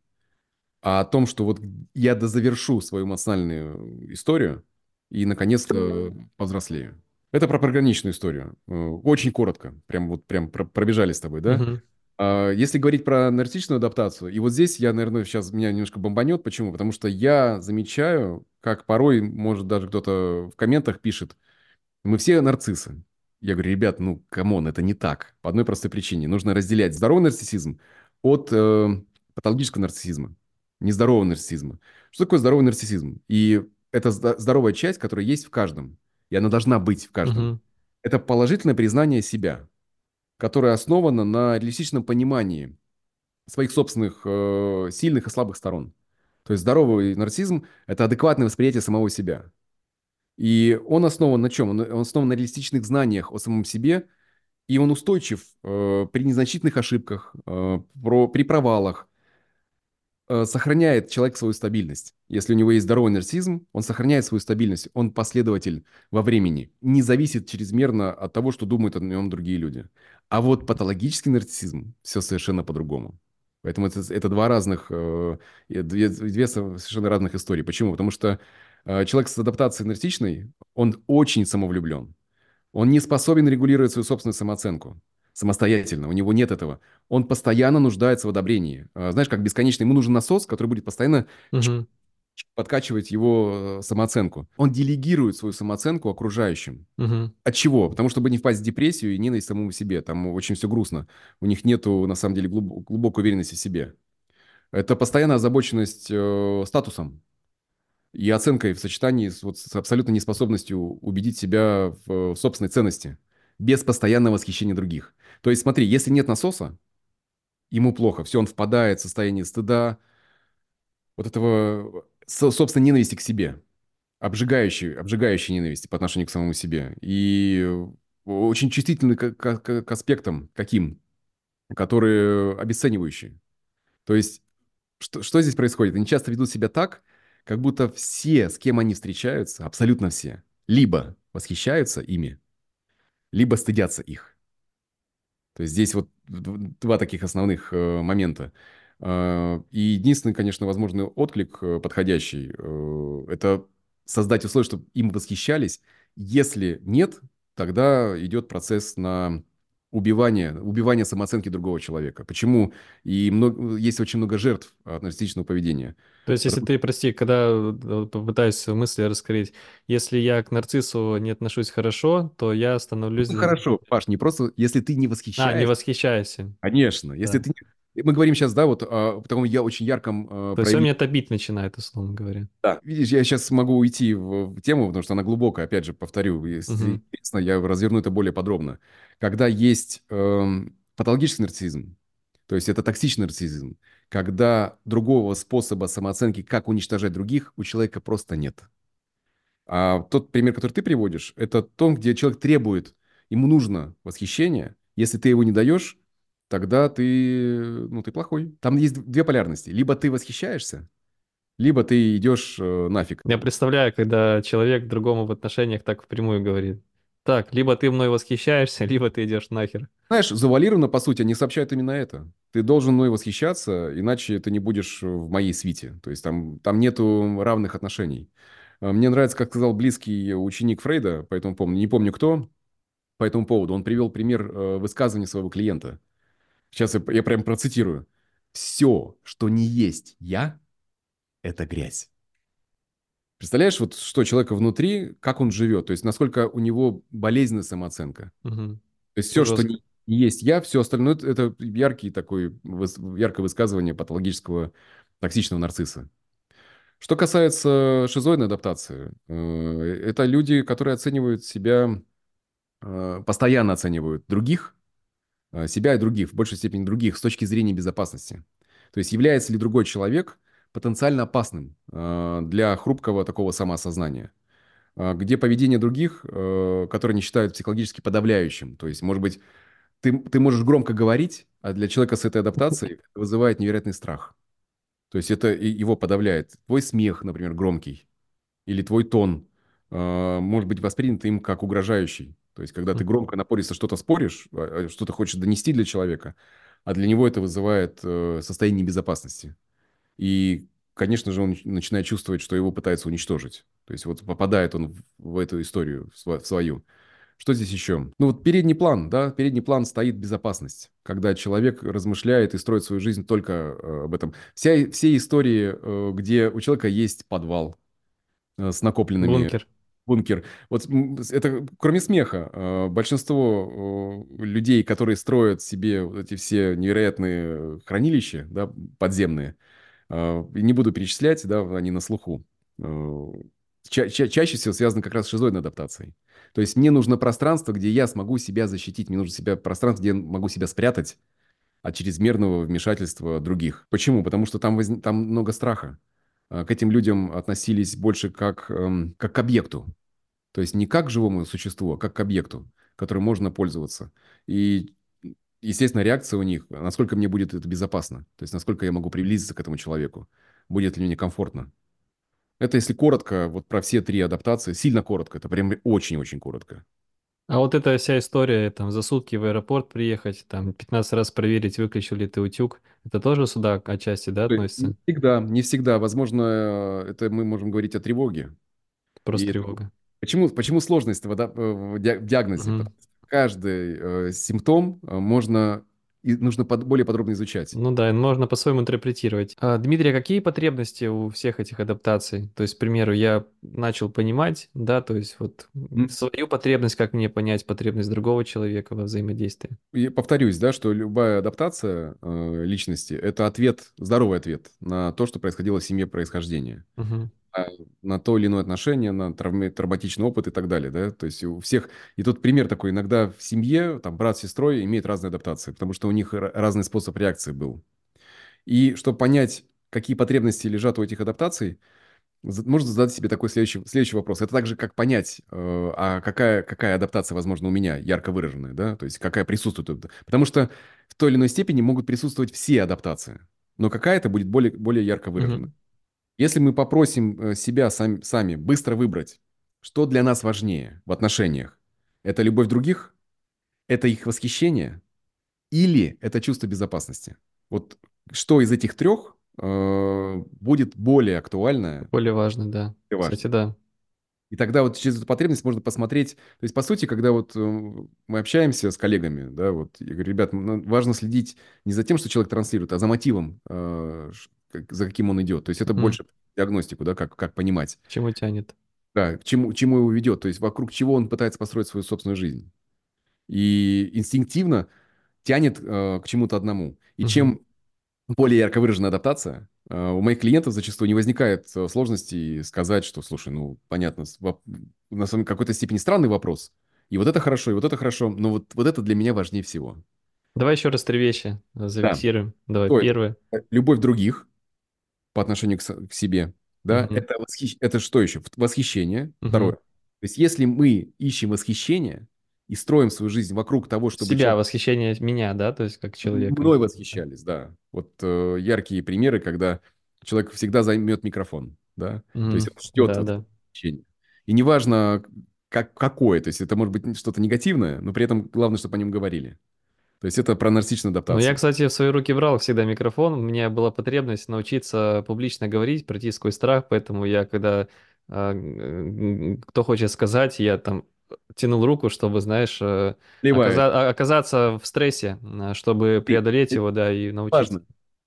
а о том, что вот я дозавершу свою эмоциональную историю и, наконец-то, повзрослею. Это про пограничную историю. Э, очень коротко. Прям вот прям пробежали с тобой, да? Угу. Если говорить про нарциссичную адаптацию, и вот здесь я, наверное, сейчас меня немножко бомбанет. Почему? Потому что я замечаю, как порой, может, даже кто-то в комментах пишет, мы все нарциссы. Я говорю, ребят, ну, come on, это не так. По одной простой причине. Нужно разделять здоровый нарциссизм от э, патологического нарциссизма, нездорового нарциссизма. Что такое здоровый нарциссизм? И это здоровая часть, которая есть в каждом. И она должна быть в каждом. Угу. Это положительное признание себя которая основана на реалистичном понимании своих собственных э, сильных и слабых сторон. То есть здоровый нарциссизм – это адекватное восприятие самого себя. И он основан на чем? Он, основан на реалистичных знаниях о самом себе, и он устойчив э, при незначительных ошибках, э, про, при провалах, Э, сохраняет человек свою стабильность. Если у него есть здоровый нарциссизм, он сохраняет свою стабильность, он последователь во времени, не зависит чрезмерно от того, что думают о нем другие люди. А вот патологический нарциссизм все совершенно по-другому. Поэтому это, это два разных, э, две, две совершенно разных истории. Почему? Потому что человек с адаптацией нарциссичной, он очень самовлюблен. Он не способен регулировать свою собственную самооценку самостоятельно, у него нет этого. Он постоянно нуждается в одобрении. А, знаешь, как бесконечный, ему нужен насос, который будет постоянно угу. подкачивать его э, самооценку. Он делегирует свою самооценку окружающим. Угу. От чего? Потому чтобы не впасть в депрессию и ненависть самому себе. Там очень все грустно. У них нету, на самом деле, глубокой уверенности в себе. Это постоянная озабоченность э, статусом и оценкой в сочетании с, вот, с абсолютной неспособностью убедить себя в, в собственной ценности без постоянного восхищения других. То есть смотри, если нет насоса, ему плохо, все, он впадает в состояние стыда, вот этого, собственно, ненависти к себе, обжигающей, обжигающей ненависти по отношению к самому себе. И очень чувствительный к, к, к аспектам каким, которые обесценивающие. То есть, что, что здесь происходит? Они часто ведут себя так, как будто все, с кем они встречаются, абсолютно все, либо восхищаются ими, либо стыдятся их. То есть здесь вот два таких основных э, момента. Э, и единственный, конечно, возможный отклик э, подходящий э, – это создать условия, чтобы им восхищались. Если нет, тогда идет процесс на убивание, убивание самооценки другого человека. Почему? И много, есть очень много жертв от нарциссичного поведения. То есть, если ты, прости, когда попытаюсь мысли раскрыть, если я к нарциссу не отношусь хорошо, то я становлюсь... Ну, хорошо, Паш, не просто, если ты не восхищаешься. А, не восхищайся. Конечно, если да. ты... Мы говорим сейчас, да, вот о таком я очень ярком... Э, то есть, прояв... меня топить начинает, условно говоря. Да, видишь, я сейчас могу уйти в, в тему, потому что она глубокая, опять же, повторю, если угу. интересно, я разверну это более подробно. Когда есть э, патологический нарциссизм, то есть это токсичный нарциссизм, когда другого способа самооценки, как уничтожать других, у человека просто нет. А тот пример, который ты приводишь, это то, где человек требует, ему нужно восхищение. Если ты его не даешь, тогда ты, ну, ты плохой. Там есть две полярности. Либо ты восхищаешься, либо ты идешь э, нафиг. Я представляю, когда человек другому в отношениях так впрямую говорит. Так, либо ты мной восхищаешься, либо ты идешь нахер. Знаешь, завуалированно, по сути, они сообщают именно это. Ты должен мной восхищаться, иначе ты не будешь в моей свите. То есть там, там нету равных отношений. А, мне нравится, как сказал близкий ученик Фрейда, поэтому помню, не помню кто, по этому поводу. Он привел пример э, высказывания своего клиента. Сейчас я, я прям процитирую. «Все, что не есть я, это грязь». Представляешь, вот что человека внутри, как он живет, то есть насколько у него болезненная самооценка. Угу. То есть все, что не, не есть я, все остальное, это яркий такой, яркое высказывание патологического токсичного нарцисса. Что касается шизоидной адаптации, э, это люди, которые оценивают себя, э, постоянно оценивают других, себя и других, в большей степени других, с точки зрения безопасности. То есть является ли другой человек потенциально опасным э, для хрупкого такого самоосознания, э, где поведение других, э, которые не считают психологически подавляющим. То есть, может быть, ты, ты можешь громко говорить, а для человека с этой адаптацией вызывает невероятный страх. То есть это его подавляет. Твой смех, например, громкий. или твой тон э, может быть воспринят им как угрожающий. То есть, когда ты громко, напористо что-то споришь, а, а, что-то хочешь донести для человека, а для него это вызывает э, состояние безопасности. И, конечно же, он начинает чувствовать, что его пытаются уничтожить. То есть вот попадает он в, эту историю, в свою. Что здесь еще? Ну вот передний план, да, передний план стоит безопасность, когда человек размышляет и строит свою жизнь только э, об этом. Вся, все истории, э, где у человека есть подвал э, с накопленными Бункер. Бункер. Вот это кроме смеха, э, большинство э, людей, которые строят себе вот эти все невероятные хранилища, да, подземные, э, не буду перечислять, да, они на слуху. э, ча- ча- чаще всего связаны как раз с шизоидной адаптацией. То есть мне нужно пространство, где я смогу себя защитить, мне нужно себя пространство, где я могу себя спрятать от чрезмерного вмешательства других. Почему? Потому что там, возник, там много страха. А, К этим людям относились больше как, эм, как к объекту. То есть не как к живому существу, а как к объекту, которым можно пользоваться. И, естественно, реакция у них, насколько мне будет это безопасно. То есть насколько я могу приблизиться к этому человеку. Будет ли мне комфортно. Это если коротко, вот про все три адаптации, сильно коротко, это прям очень-очень коротко. А вот эта вся история, там, за сутки в аэропорт приехать, там, 15 раз проверить, выключил ли ты утюг, это тоже сюда отчасти, да, есть не относится? всегда, не всегда. Возможно, э, это мы можем говорить о тревоге. Просто И тревога. почему, почему сложность в, ада- в диа- в диагнозе? Что каждый э, симптом э, можно и нужно под- более подробно изучать. Ну да, можно по-своему интерпретировать. А, Дмитрий, а какие потребности у всех этих адаптаций? То есть, к примеру, я начал понимать, да, то есть вот М. свою потребность, как мне понять потребность другого человека во взаимодействии. И повторюсь, да, что любая адаптация э, личности– это ответ, здоровый ответ на то, что происходило в семье происхождения. Мгм. А, на то или иное отношение, на травме- травматичный опыт и так далее, да, то есть у всех, и тут пример такой, иногда в семье, там, брат с сестрой имеют разные адаптации, потому что у них ра- разный способ реакции был. И чтобы понять, какие потребности лежат у этих адаптаций, можно задать себе такой следующий, следующий вопрос. Это так же, как понять, э, а какая, какая адаптация, возможно, у меня ярко выраженная, да, то есть какая присутствует. Потому что в той или иной степени могут присутствовать все адаптации, но какая-то будет более, более ярко выражена. Мгм. Если мы попросим э, себя сами, сами быстро выбрать, что для нас важнее в отношениях, это любовь других, это их восхищение или это чувство безопасности? Вот что из этих трех э, будет более актуально Более важно, да. и Кстати, важно? да. И тогда вот через эту потребность можно посмотреть. То есть, по сути, когда вот э, мы общаемся с коллегами, да, вот, я говорю, ребят, ну, важно следить не за тем, что человек транслирует, а за мотивом, э, как- за каким он идет. То есть это Мгм. больше диагностику, да, как, как понимать. К чему тянет? Да, к чему, к чему его ведет, то есть вокруг чего он пытается построить свою собственную жизнь. И инстинктивно тянет э, к чему-то одному. И Мгм. чем более ярко выраженная адаптация, э, у моих клиентов зачастую не возникает э, сложности сказать, что, слушай, ну, понятно, воп- на самом какой-то степени странный вопрос. И вот это хорошо, и вот это хорошо, но вот, вот это для меня важнее всего. Давай еще раз три вещи э, Да. зафиксируем. Давай, То есть первое. э, любовь других по отношению к, к себе, да, Мгм. это, восхищ- это что еще? Восхищение. Мгм. Второе. То есть если мы ищем восхищение и строим свою жизнь вокруг того, чтобы Себя, человек восхищение меня, да, то есть как человека. мной восхищались, да. Вот э, яркие примеры, когда человек всегда займет микрофон, да, то есть он ждет Да, да. восхищения. И неважно, как, какое, то есть это может быть что-то негативное, но при этом главное, чтобы о нем говорили. То есть это про нарциссичную Ну, я, адаптацию. кстати, в свои руки брал всегда микрофон. У меня была потребность научиться публично говорить, пройти сквозь страх, поэтому я, когда м, кто хочет сказать, я там тянул руку, чтобы, знаешь, э, оказа- а- оказаться в стрессе, а, чтобы преодолеть его, да, и научиться. важно.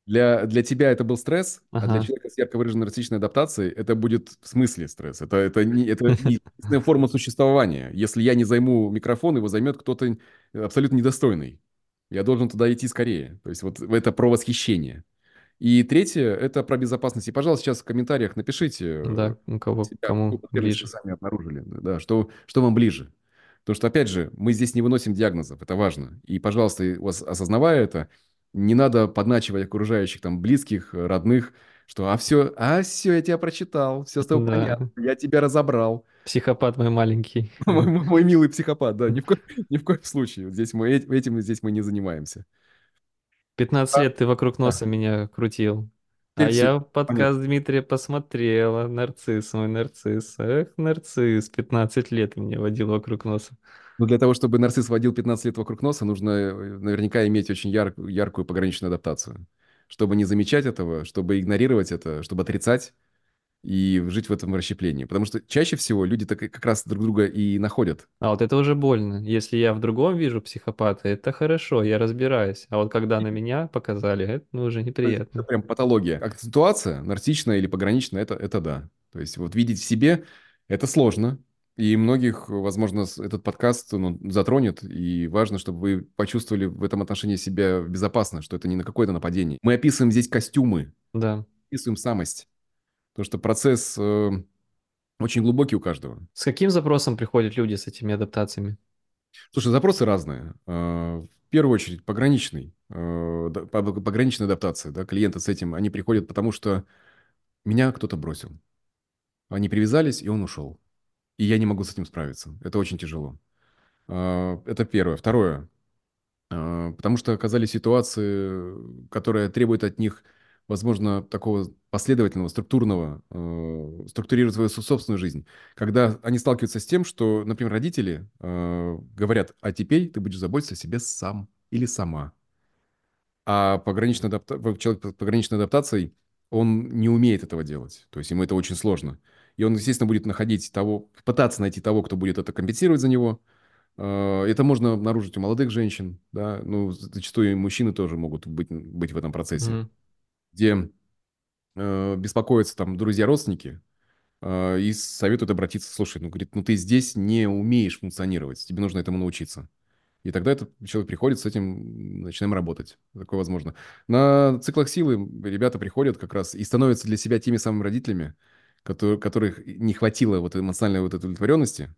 Для, для тебя это был стресс, а для Ага. человека с ярко выраженной нарциссичной адаптацией это будет в смысле стресс. Это, это, не, это не форма существования. Если я не займу микрофон, его займет кто-то абсолютно недостойный. Я должен туда идти скорее. То есть вот это про восхищение. И третье, это про безопасность. И, пожалуйста, сейчас в комментариях напишите э, Да, у кого, себя, кому ближе. сами обнаружили. Да, что, что вам ближе. Потому что, опять же, мы здесь не выносим диагнозов, это важно. И, пожалуйста, осознавая это, не надо подначивать окружающих, там, близких, э, родных, что «а все, а все, я тебя прочитал, все с тобой Да, понятно, я тебя разобрал». психопат мой маленький. Мой, мой- мой милый психопат, да, ни в, ко- ни в коем случае. Здесь мы, эт- этим здесь мы не занимаемся. 15 А, лет ты вокруг носа меня крутил. А Теперь все я понятно. подкаст Дмитрия посмотрела. Нарцисс мой, нарцисс. Эх, нарцисс. 15 лет меня водил вокруг носа. Но для того, чтобы нарцисс водил 15 лет вокруг носа, нужно э, наверняка иметь очень яр- яркую пограничную адаптацию. Чтобы не замечать этого, чтобы игнорировать это, чтобы отрицать и жить в этом расщеплении. Потому что чаще всего люди так, и как раз друг друга и находят. А вот это уже больно. Если я в другом вижу психопата, это хорошо, я разбираюсь. А вот когда на меня показали, это ну, уже Это неприятно. прям патология. Как ситуация, нарцissичная или пограничная, это, это да. То есть вот видеть в себе это сложно. И многих, возможно, этот подкаст ну, затронет. И важно, чтобы вы почувствовали в этом отношении себя безопасно, что это не на какое-то нападение. Мы описываем здесь костюмы, Да. описываем самость. Потому что процесс э, очень глубокий у каждого. С каким запросом приходят люди с этими адаптациями? Слушай, запросы разные. Э, В первую очередь, пограничный, э, пограничная адаптация. Да, клиенты с этим, они приходят, потому что меня кто-то бросил. Они привязались, и он ушел. И я не могу с этим справиться. Это очень тяжело. А, Это первое. Второе. а, Потому что оказались ситуации, которые требуют от них, возможно, такого последовательного, структурного, э, структурировать свою со- собственную жизнь. Когда они сталкиваются с тем, что, например, родители говорят, а теперь ты будешь заботиться о себе сам или сама. А пограничная адапта... человек с пограничной адаптацией, он не умеет этого делать. То есть ему это очень сложно. И он, естественно, будет находить того, пытаться найти того, кто будет это компенсировать за него. Э, Это можно обнаружить у молодых женщин, да, ну, зачастую и мужчины тоже могут быть, быть в этом процессе, Мгм. где э, беспокоятся там друзья, родственники, э, и советуют обратиться, слушай, ну, говорит, ну, ты здесь не умеешь функционировать, тебе нужно этому научиться. И тогда этот человек приходит с этим, начинаем работать. Такое возможно. На циклах силы ребята приходят как раз и становятся для себя теми самыми родителями, которые, которых не хватило вот эмоциональной вот этой удовлетворенности,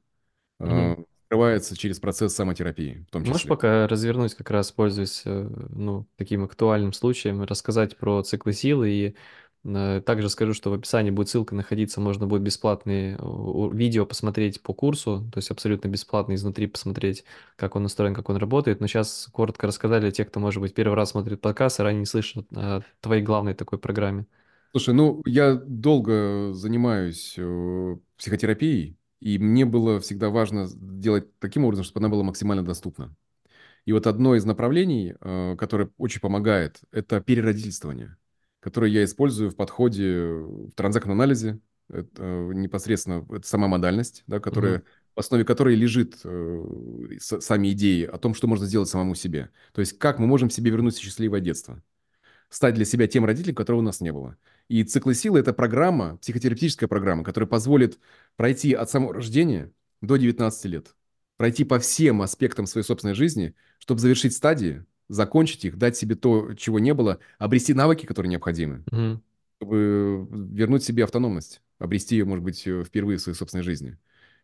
Мгм. э, скрывается через процесс самотерапии в том Можешь числе. пока развернуть, как раз пользуясь э, ну, таким актуальным случаем, рассказать про циклы силы и э, также скажу, что в описании будет ссылка находиться, можно будет бесплатные видео посмотреть по курсу, то есть абсолютно бесплатно изнутри посмотреть, как он настроен, как он работает. Но сейчас коротко рассказали тех, кто, может быть, первый раз смотрит подкаст, а ранее не слышал о твоей главной такой программе. Слушай, ну, я долго занимаюсь э, психотерапией, и мне было всегда важно делать таким образом, чтобы она была максимально доступна. И вот одно из направлений, э, которое очень помогает, это переродительствование, которое я использую в подходе в транзактном анализе. Это э, непосредственно это сама модальность, да, которая, в основе которой лежит э, сами идеи о том, что можно сделать самому себе. То есть как мы можем себе вернуть счастливое детство стать для себя тем родителем, которого у нас не было. И циклы силы– это программа, психотерапевтическая программа, которая позволит пройти от самого рождения до 19 лет, пройти по всем аспектам своей собственной жизни, чтобы завершить стадии, закончить их, дать себе то, чего не было, обрести навыки, которые необходимы, Мгм. чтобы вернуть себе автономность, обрести ее, может быть, э, впервые в своей собственной жизни.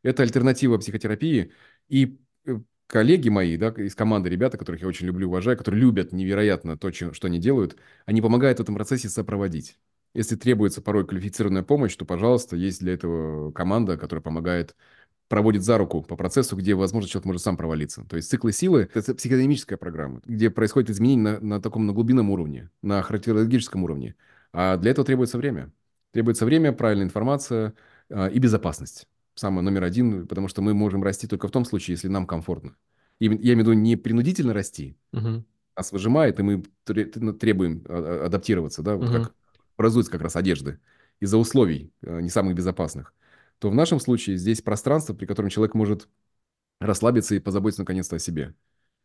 Это альтернатива психотерапии. И э, коллеги мои, да, из команды ребята, которых я очень люблю, уважаю, которые любят невероятно то, что они делают, они помогают в этом процессе сопроводить. Если требуется порой квалифицированная помощь, то, пожалуйста, есть для этого команда, которая помогает, проводит за руку по процессу, где, возможно, человек может сам провалиться. То есть циклы силы– это психодинамическая программа, где происходит изменение на, на таком на глубинном уровне, на характерологическом уровне. А для этого требуется время. Требуется время, правильная информация а, и безопасность. Самое номер один, потому что мы можем расти только в том случае, если нам комфортно. И я имею в виду не принудительно расти, Мгм. нас выжимает, и мы ну, требуем а, а, адаптироваться, да, вот Мгм. как образуются как раз одежды из-за условий а, не самых безопасных, то в нашем случае здесь пространство, при котором человек может расслабиться и позаботиться наконец-то о себе.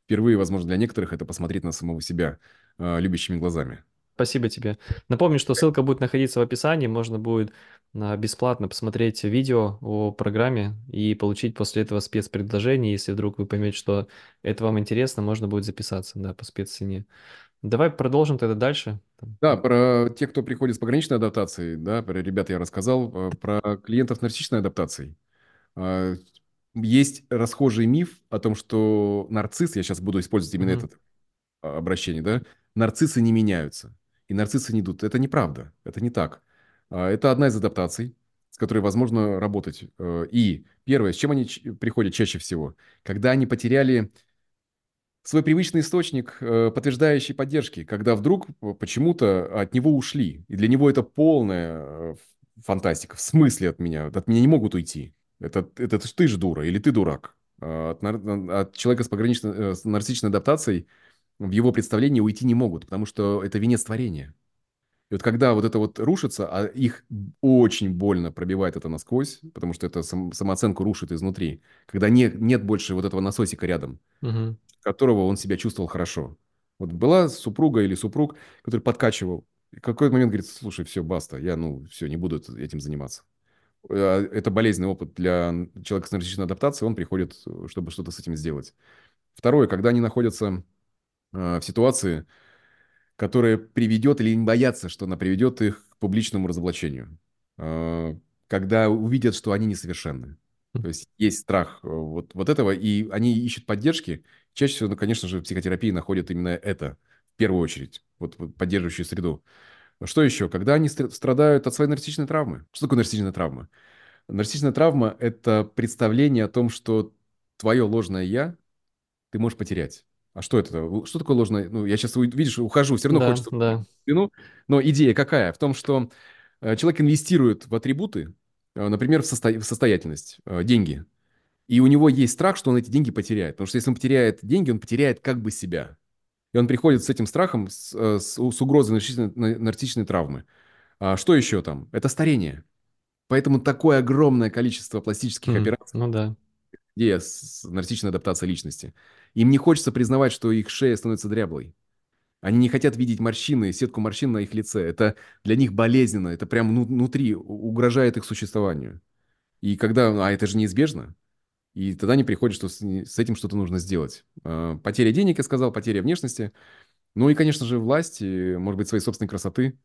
Впервые, возможно, для некоторых это посмотреть на самого себя а, любящими глазами. Спасибо тебе. Напомню, что ссылка будет находиться в описании. Можно будет а, бесплатно посмотреть видео о программе и получить после этого спецпредложение. Если вдруг вы поймете, что это вам интересно, можно будет записаться, да, по спеццене. Давай продолжим тогда дальше. Да, про тех, кто приходит с пограничной адаптацией, да, про ребят я рассказал, а, про клиентов с нарциссичной адаптацией. А, Есть расхожий миф о том, что нарцисс, я сейчас буду использовать именно Мгм. этот а, обращение, да, нарциссы не меняются, и нарциссы не идут. Это неправда, это не так. А, Это одна из адаптаций, с которой возможно работать. Э, И первое, с чем они приходят чаще всего? Когда они потеряли свой привычный источник э, подтверждающей поддержки, когда вдруг почему-то от него ушли. И для него это полная э, фантастика. В смысле от меня? От меня не могут уйти. Это, это ты же дура или ты дурак. А от, от человека с пограничной э, с нарциссичной адаптацией в его представлении уйти не могут, потому что это венец творения. И вот когда вот это вот рушится, а их очень больно пробивает это насквозь, потому что это сам, самооценку рушит изнутри, когда нет, нет больше вот этого насосика рядом, угу. которого он себя чувствовал хорошо. Вот была супруга или супруг, который подкачивал, и какой-то момент говорит, слушай, все, баста, я, ну, все, не буду этим заниматься. А, это болезненный опыт для человека с нарциссичной адаптацией, он приходит, чтобы что-то с этим сделать. Второе, когда они находятся э, в ситуации, которая приведет или не боятся, что она приведет их к публичному разоблачению. А, когда увидят, что они несовершенны. То есть есть страх э, вот, вот этого, и они ищут поддержки. Чаще всего, ну, конечно же, в психотерапии находят именно это, в первую очередь, вот, вот поддерживающую среду. Что еще? Когда они страдают от своей нарциссичной травмы. Что такое нарциссичная травма? Нарциссичная травма – это представление о том, что твое ложное «я» ты можешь потерять. А что это? Что такое ложное? Ну, я сейчас, видишь, ухожу, все равно да, хочется да. Но идея какая? В том, что э, человек инвестирует в атрибуты, э, например, в, состо... в состоятельность, э, деньги. И у него есть страх, что он эти деньги потеряет. Потому что если он потеряет деньги, он потеряет как бы себя. И он приходит с этим страхом, с, с, с угрозой нарциссичной, нарциссичной травмы. А что еще там? Это старение. Поэтому такое огромное количество пластических mm, операций. Ну да идея с нарциссичной адаптацией личности. Им не хочется признавать, что их шея становится дряблой. Они не хотят видеть морщины, сетку морщин на их лице. Это для них болезненно, это прямо внутри угрожает их существованию. И когда, а это же неизбежно, и тогда они приходят, что с, этим что-то нужно сделать. А, потеря денег, я сказал, потеря внешности. Ну и, конечно же, власти, может быть, своей собственной красоты,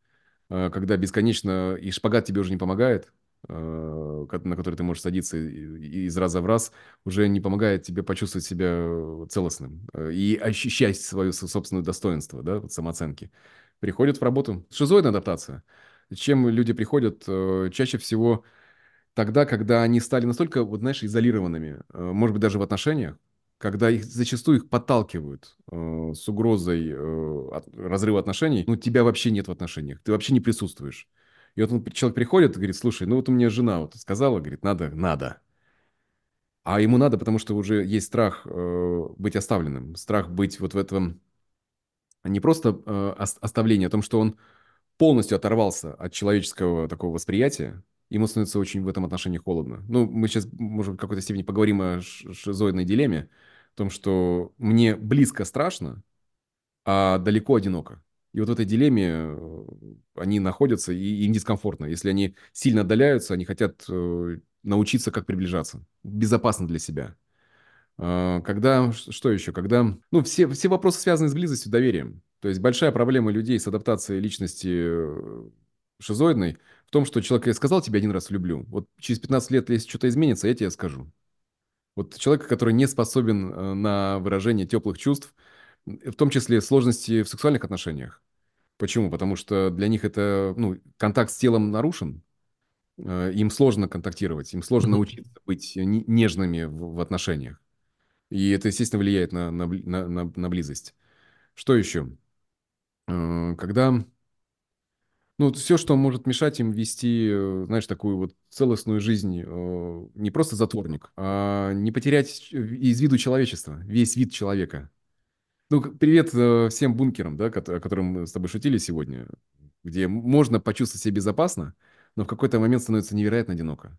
а, когда бесконечно и шпагат тебе уже не помогает, на который ты можешь садиться из раза в раз, уже не помогает тебе почувствовать себя целостным э, и ощущать свое собственное достоинство, да, вот самооценки. Приходят в работу. Шизоидная адаптация. Чем люди приходят? Э, чаще всего тогда, когда они стали настолько, вот знаешь, изолированными, может быть, даже в отношениях, когда их зачастую их подталкивают э, с угрозой э, от, разрыва отношений, ну, тебя вообще нет в отношениях, ты вообще не присутствуешь. И вот он, человек приходит и говорит, слушай, ну вот у меня жена вот сказала, говорит, надо, надо. А ему надо, потому что уже есть страх э, быть оставленным, страх быть вот в этом, не просто э, оставление, о том, что он полностью оторвался от человеческого такого восприятия, ему становится очень в этом отношении холодно. Ну, мы сейчас, может, в какой-то степени поговорим о шизоидной дилемме, о том, что мне близко страшно, а далеко одиноко. И вот в этой дилемме э, они находятся, и им дискомфортно. Если они сильно отдаляются, они хотят э, научиться, как приближаться. Безопасно для себя. А, когда, что еще? Когда, ну, все, все вопросы связаны с близостью, доверием. То есть большая проблема людей с адаптацией личности э, шизоидной в том, что человек, я сказал тебе один раз люблю, вот через 15 лет, если что-то изменится, я тебе скажу. Вот человек, который не способен на выражение теплых чувств, в том числе сложности в сексуальных отношениях. Почему? Потому что для них это, ну, контакт с телом нарушен, э, им сложно контактировать, им сложно научиться быть нежными в, в отношениях. И это, естественно, влияет на, на, на, на близость. Что еще? Э, когда... Ну, все, что может мешать им вести, э, знаешь, такую вот целостную жизнь, не просто затворник, а не потерять из виду человечества, весь вид человека. Ну, привет э, всем бункерам, да, о котором мы с тобой шутили сегодня, где можно почувствовать себя безопасно, но в какой-то момент становится невероятно одиноко.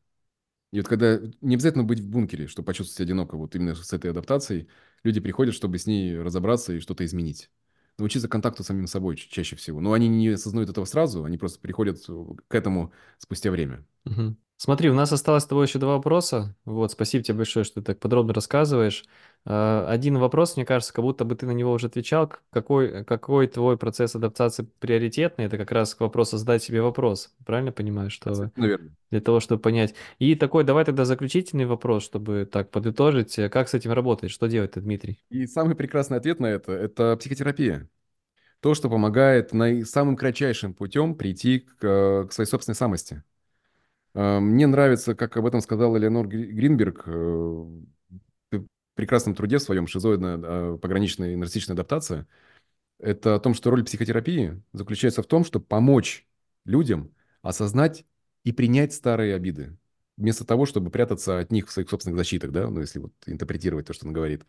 И вот когда не обязательно быть в бункере, чтобы почувствовать себя одиноко, вот именно с этой адаптацией, люди приходят, чтобы с ней разобраться и что-то изменить. Научиться контакту с самим собой чаще всего. Но они не осознают этого сразу, они просто приходят к этому спустя время. Угу. Смотри, у нас осталось с тобой еще два вопроса. Вот, спасибо тебе большое, что ты так подробно рассказываешь. А, один вопрос, мне кажется, как будто бы ты на него уже отвечал. Какой, какой твой процесс адаптации приоритетный? Это как раз к вопросу задать себе вопрос. Правильно понимаю, что Наверное. для того, чтобы понять. И такой, давай тогда заключительный вопрос, чтобы так подытожить. Как с этим работать? Что делать Дмитрий? И самый прекрасный ответ на это – это психотерапия. То, что помогает на самым кратчайшим путем прийти к, к своей собственной самости. Мне нравится, как об этом сказал Элеонор Гринберг, э, прекрасном труде в своем «Шизоидная пограничная нарциссичная адаптация», это о том, что роль психотерапии заключается в том, чтобы помочь людям осознать и принять старые обиды, вместо того, чтобы прятаться от них в своих собственных защитах, да, ну, если вот интерпретировать то, что он говорит.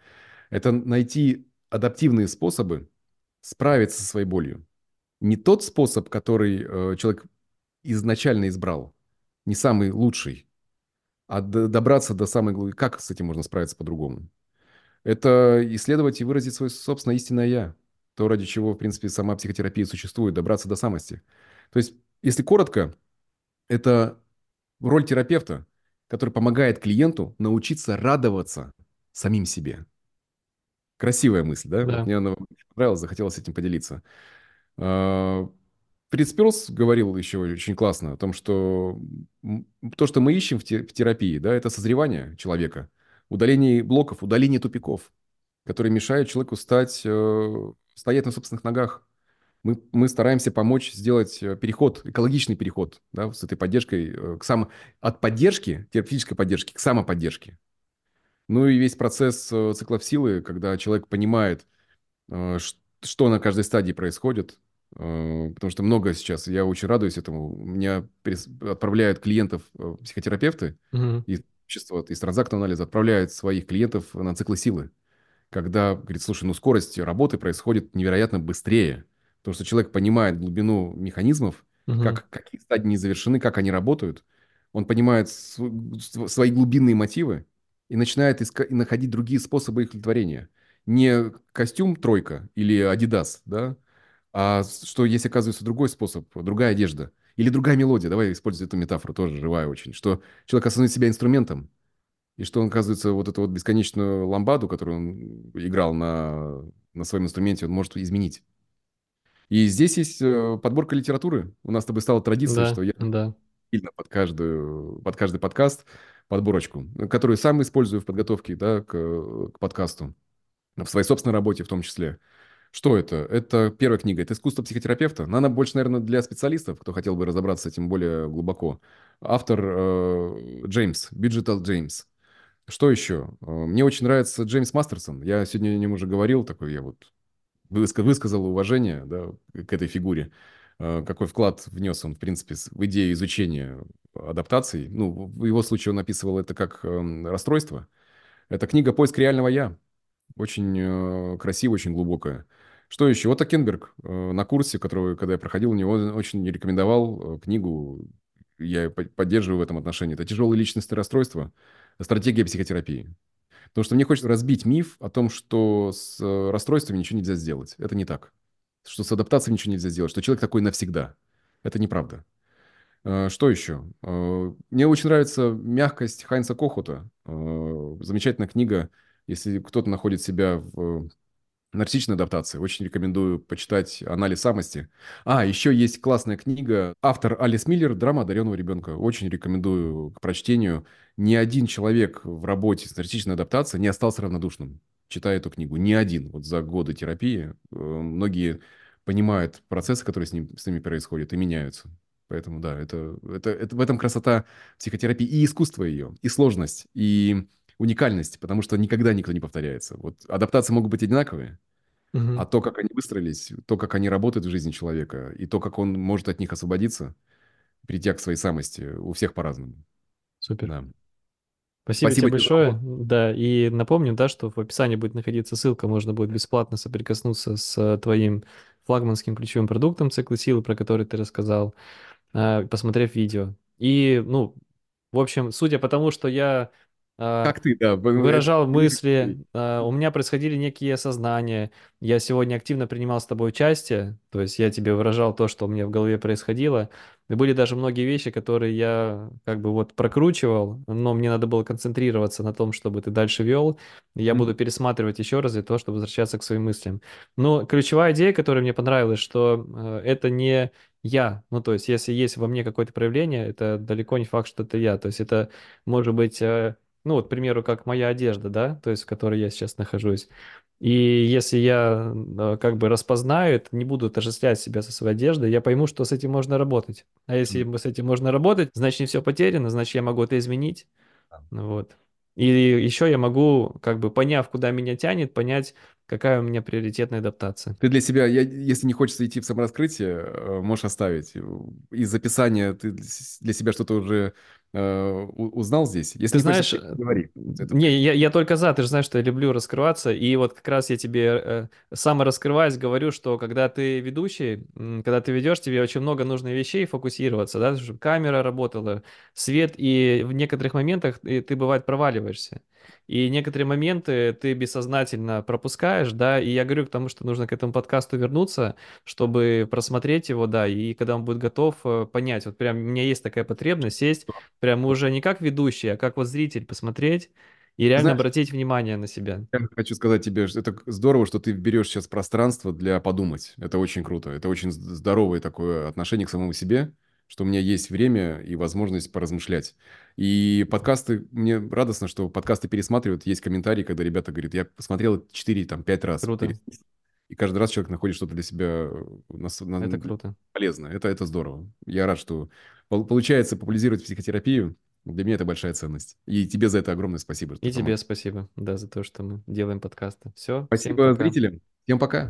Это найти адаптивные способы справиться со своей болью. Не тот способ, который э, человек изначально избрал, не самый лучший, а добраться до самой глубины. Как с этим можно справиться по-другому? Это исследовать и выразить свое собственное истинное «я». То, ради чего, в принципе, сама психотерапия существует, добраться до самости. То есть, если коротко, это роль терапевта, который помогает клиенту научиться радоваться самим себе. Красивая мысль, да? Да. Мне она понравилась, захотелось этим поделиться. А, Фриц Перлс говорил еще очень классно о том, что то, что мы ищем в терапии, да, это созревание человека, удаление блоков, удаление тупиков, которые мешают человеку стать, э, стоять на собственных ногах. Мы, мы стараемся помочь сделать э, переход, экологичный переход да, с этой поддержкой э, к само... от поддержки, терапевтической поддержки к самоподдержке. Ну и весь процесс циклов силы, когда человек понимает, что на каждой стадии происходит, потому что много сейчас, я очень радуюсь этому, меня отправляют клиентов психотерапевты угу. Из общества, из транзактного анализа, отправляют своих клиентов на циклы силы когда говорит, слушай, ну скорость работы происходит невероятно быстрее, потому что человек понимает глубину механизмов, угу. как, какие стадии не завершены, как они работают, он понимает свои глубинные мотивы и начинает иска- и находить другие способы их удовлетворения. Не костюм тройка или Адидас, да, а что есть, оказывается, другой способ, другая одежда. Или другая мелодия. Давай использовать эту метафору, тоже живая очень. Что человек осознает себя инструментом, и что он, оказывается, вот эту вот бесконечную ламбаду, которую он играл на, на своем инструменте, он может изменить. И здесь есть э, подборка литературы. У нас с тобой стала традиция, да, что я да. сильно под, каждую, под каждый подкаст подборочку, которую сам использую в подготовке да, к, к подкасту, в своей собственной работе в том числе. Что это? Это первая книга. Это «Искусство психотерапевта». Но она больше, наверное, для специалистов, кто хотел бы разобраться с этим более глубоко. Автор э, Джеймс, Биджитал Джеймс. Что еще? Э, мне очень нравится Джеймс Мастерсон. Я сегодня о нем уже говорил, такой я вот высказал уважение да, к этой фигуре. Э, какой вклад внес он, в принципе, в идею изучения адаптаций. Ну, в его случае он описывал это как эм, расстройство. Это книга «Поиск реального я». Очень э, красивая, очень глубокая. Что еще? Вот Кернберг на курсе, который, когда я проходил, у него очень рекомендовал книгу, я поддерживаю в этом отношении. Это «Тяжелые личностные расстройства стратегия психотерапии. Потому что мне хочется разбить миф о том, что с э, расстройствами ничего нельзя сделать. Это не так. Что с адаптацией ничего нельзя сделать, что человек такой навсегда. Это неправда. Э, что еще? Э, мне очень нравится мягкость Хайнца Кохута. Замечательная книга, если кто-то находит себя в Нарциссичная адаптация. Очень рекомендую почитать анализ самости. А, еще есть классная книга. Автор Алис Миллер «Драма одаренного ребенка». Очень рекомендую к прочтению. Ни один человек в работе с нарциссичной адаптацией не остался равнодушным, читая эту книгу. Ни один. Вот за годы терапии э, многие понимают процессы, которые с, ним, с ними происходят, и меняются. Поэтому, да, это, это, это, в этом красота психотерапии и искусство ее, и сложность, и уникальность, потому что никогда никто не повторяется. Вот адаптации могут быть одинаковые, угу. а то, как они выстроились, то, как они работают в жизни человека, и то, как он может от них освободиться, придя к своей самости, у всех по-разному. Супер. Да. Спасибо, Спасибо тебе большое. Тебе. Да, и напомню, да, что в описании будет находиться ссылка, можно будет бесплатно соприкоснуться с твоим флагманским ключевым продуктом циклы силы, про который ты рассказал, а, посмотрев видео. И, ну, в общем, судя по тому, что я как ты, да. Выражал мысли, а, у меня происходили некие осознания. Я сегодня активно принимал с тобой участие, то есть я тебе выражал то, что у меня в голове происходило. И были даже многие вещи, которые я как бы вот прокручивал, но мне надо было концентрироваться на том, чтобы ты дальше вел. Я mm-hmm. буду пересматривать еще раз для того, чтобы возвращаться к своим мыслям. Но ключевая идея, которая мне понравилась, что э, это не я. Ну, то есть, если есть во мне какое-то проявление, это далеко не факт, что это я. То есть, это может быть э, ну вот, к примеру, как моя одежда, да, то есть в которой я сейчас нахожусь. И если я э, как бы распознаю это, не буду отождествлять себя со своей одеждой, я пойму, что с этим можно работать. А если mm. с этим можно работать, значит не все потеряно, значит я могу это изменить. Да. Вот. И еще я могу, как бы поняв, куда меня тянет, понять, какая у меня приоритетная адаптация. Ты для себя, я, если не хочется идти в самораскрытие, э, можешь оставить. Из записания ты для себя что-то уже узнал здесь? Если ты знаешь, хочешь, говори. Не, я, я только за, ты же знаешь, что я люблю раскрываться, и вот как раз я тебе э, самораскрываясь говорю, что когда ты ведущий, когда ты ведешь, тебе очень много нужно вещей фокусироваться, да, чтобы камера работала, свет, и в некоторых моментах ты, ты бывает проваливаешься. И некоторые моменты ты бессознательно пропускаешь, да, и я говорю к тому, что нужно к этому подкасту вернуться, чтобы просмотреть его, да, и когда он будет готов, э, понять, вот прям у меня есть такая потребность сесть, прям уже не как ведущий, а как вот зритель посмотреть и реально Знаешь, обратить внимание на себя. Я хочу сказать тебе, что это здорово, что ты берешь сейчас пространство для подумать. Это очень круто. Это очень здоровое такое отношение к самому себе, что у меня есть время и возможность поразмышлять. И подкасты, мне радостно, что подкасты пересматривают. Есть комментарии, когда ребята говорят, я посмотрел 4-5 раз. Круто. И каждый раз человек находит что-то для себя на, на, это круто. полезное. Это, это здорово. Я рад, что получается популяризировать психотерапию. Для меня это большая ценность. И тебе за это огромное спасибо. И тебе спасибо, да, за то, что мы делаем подкасты. Все. Спасибо зрителям. Всем пока.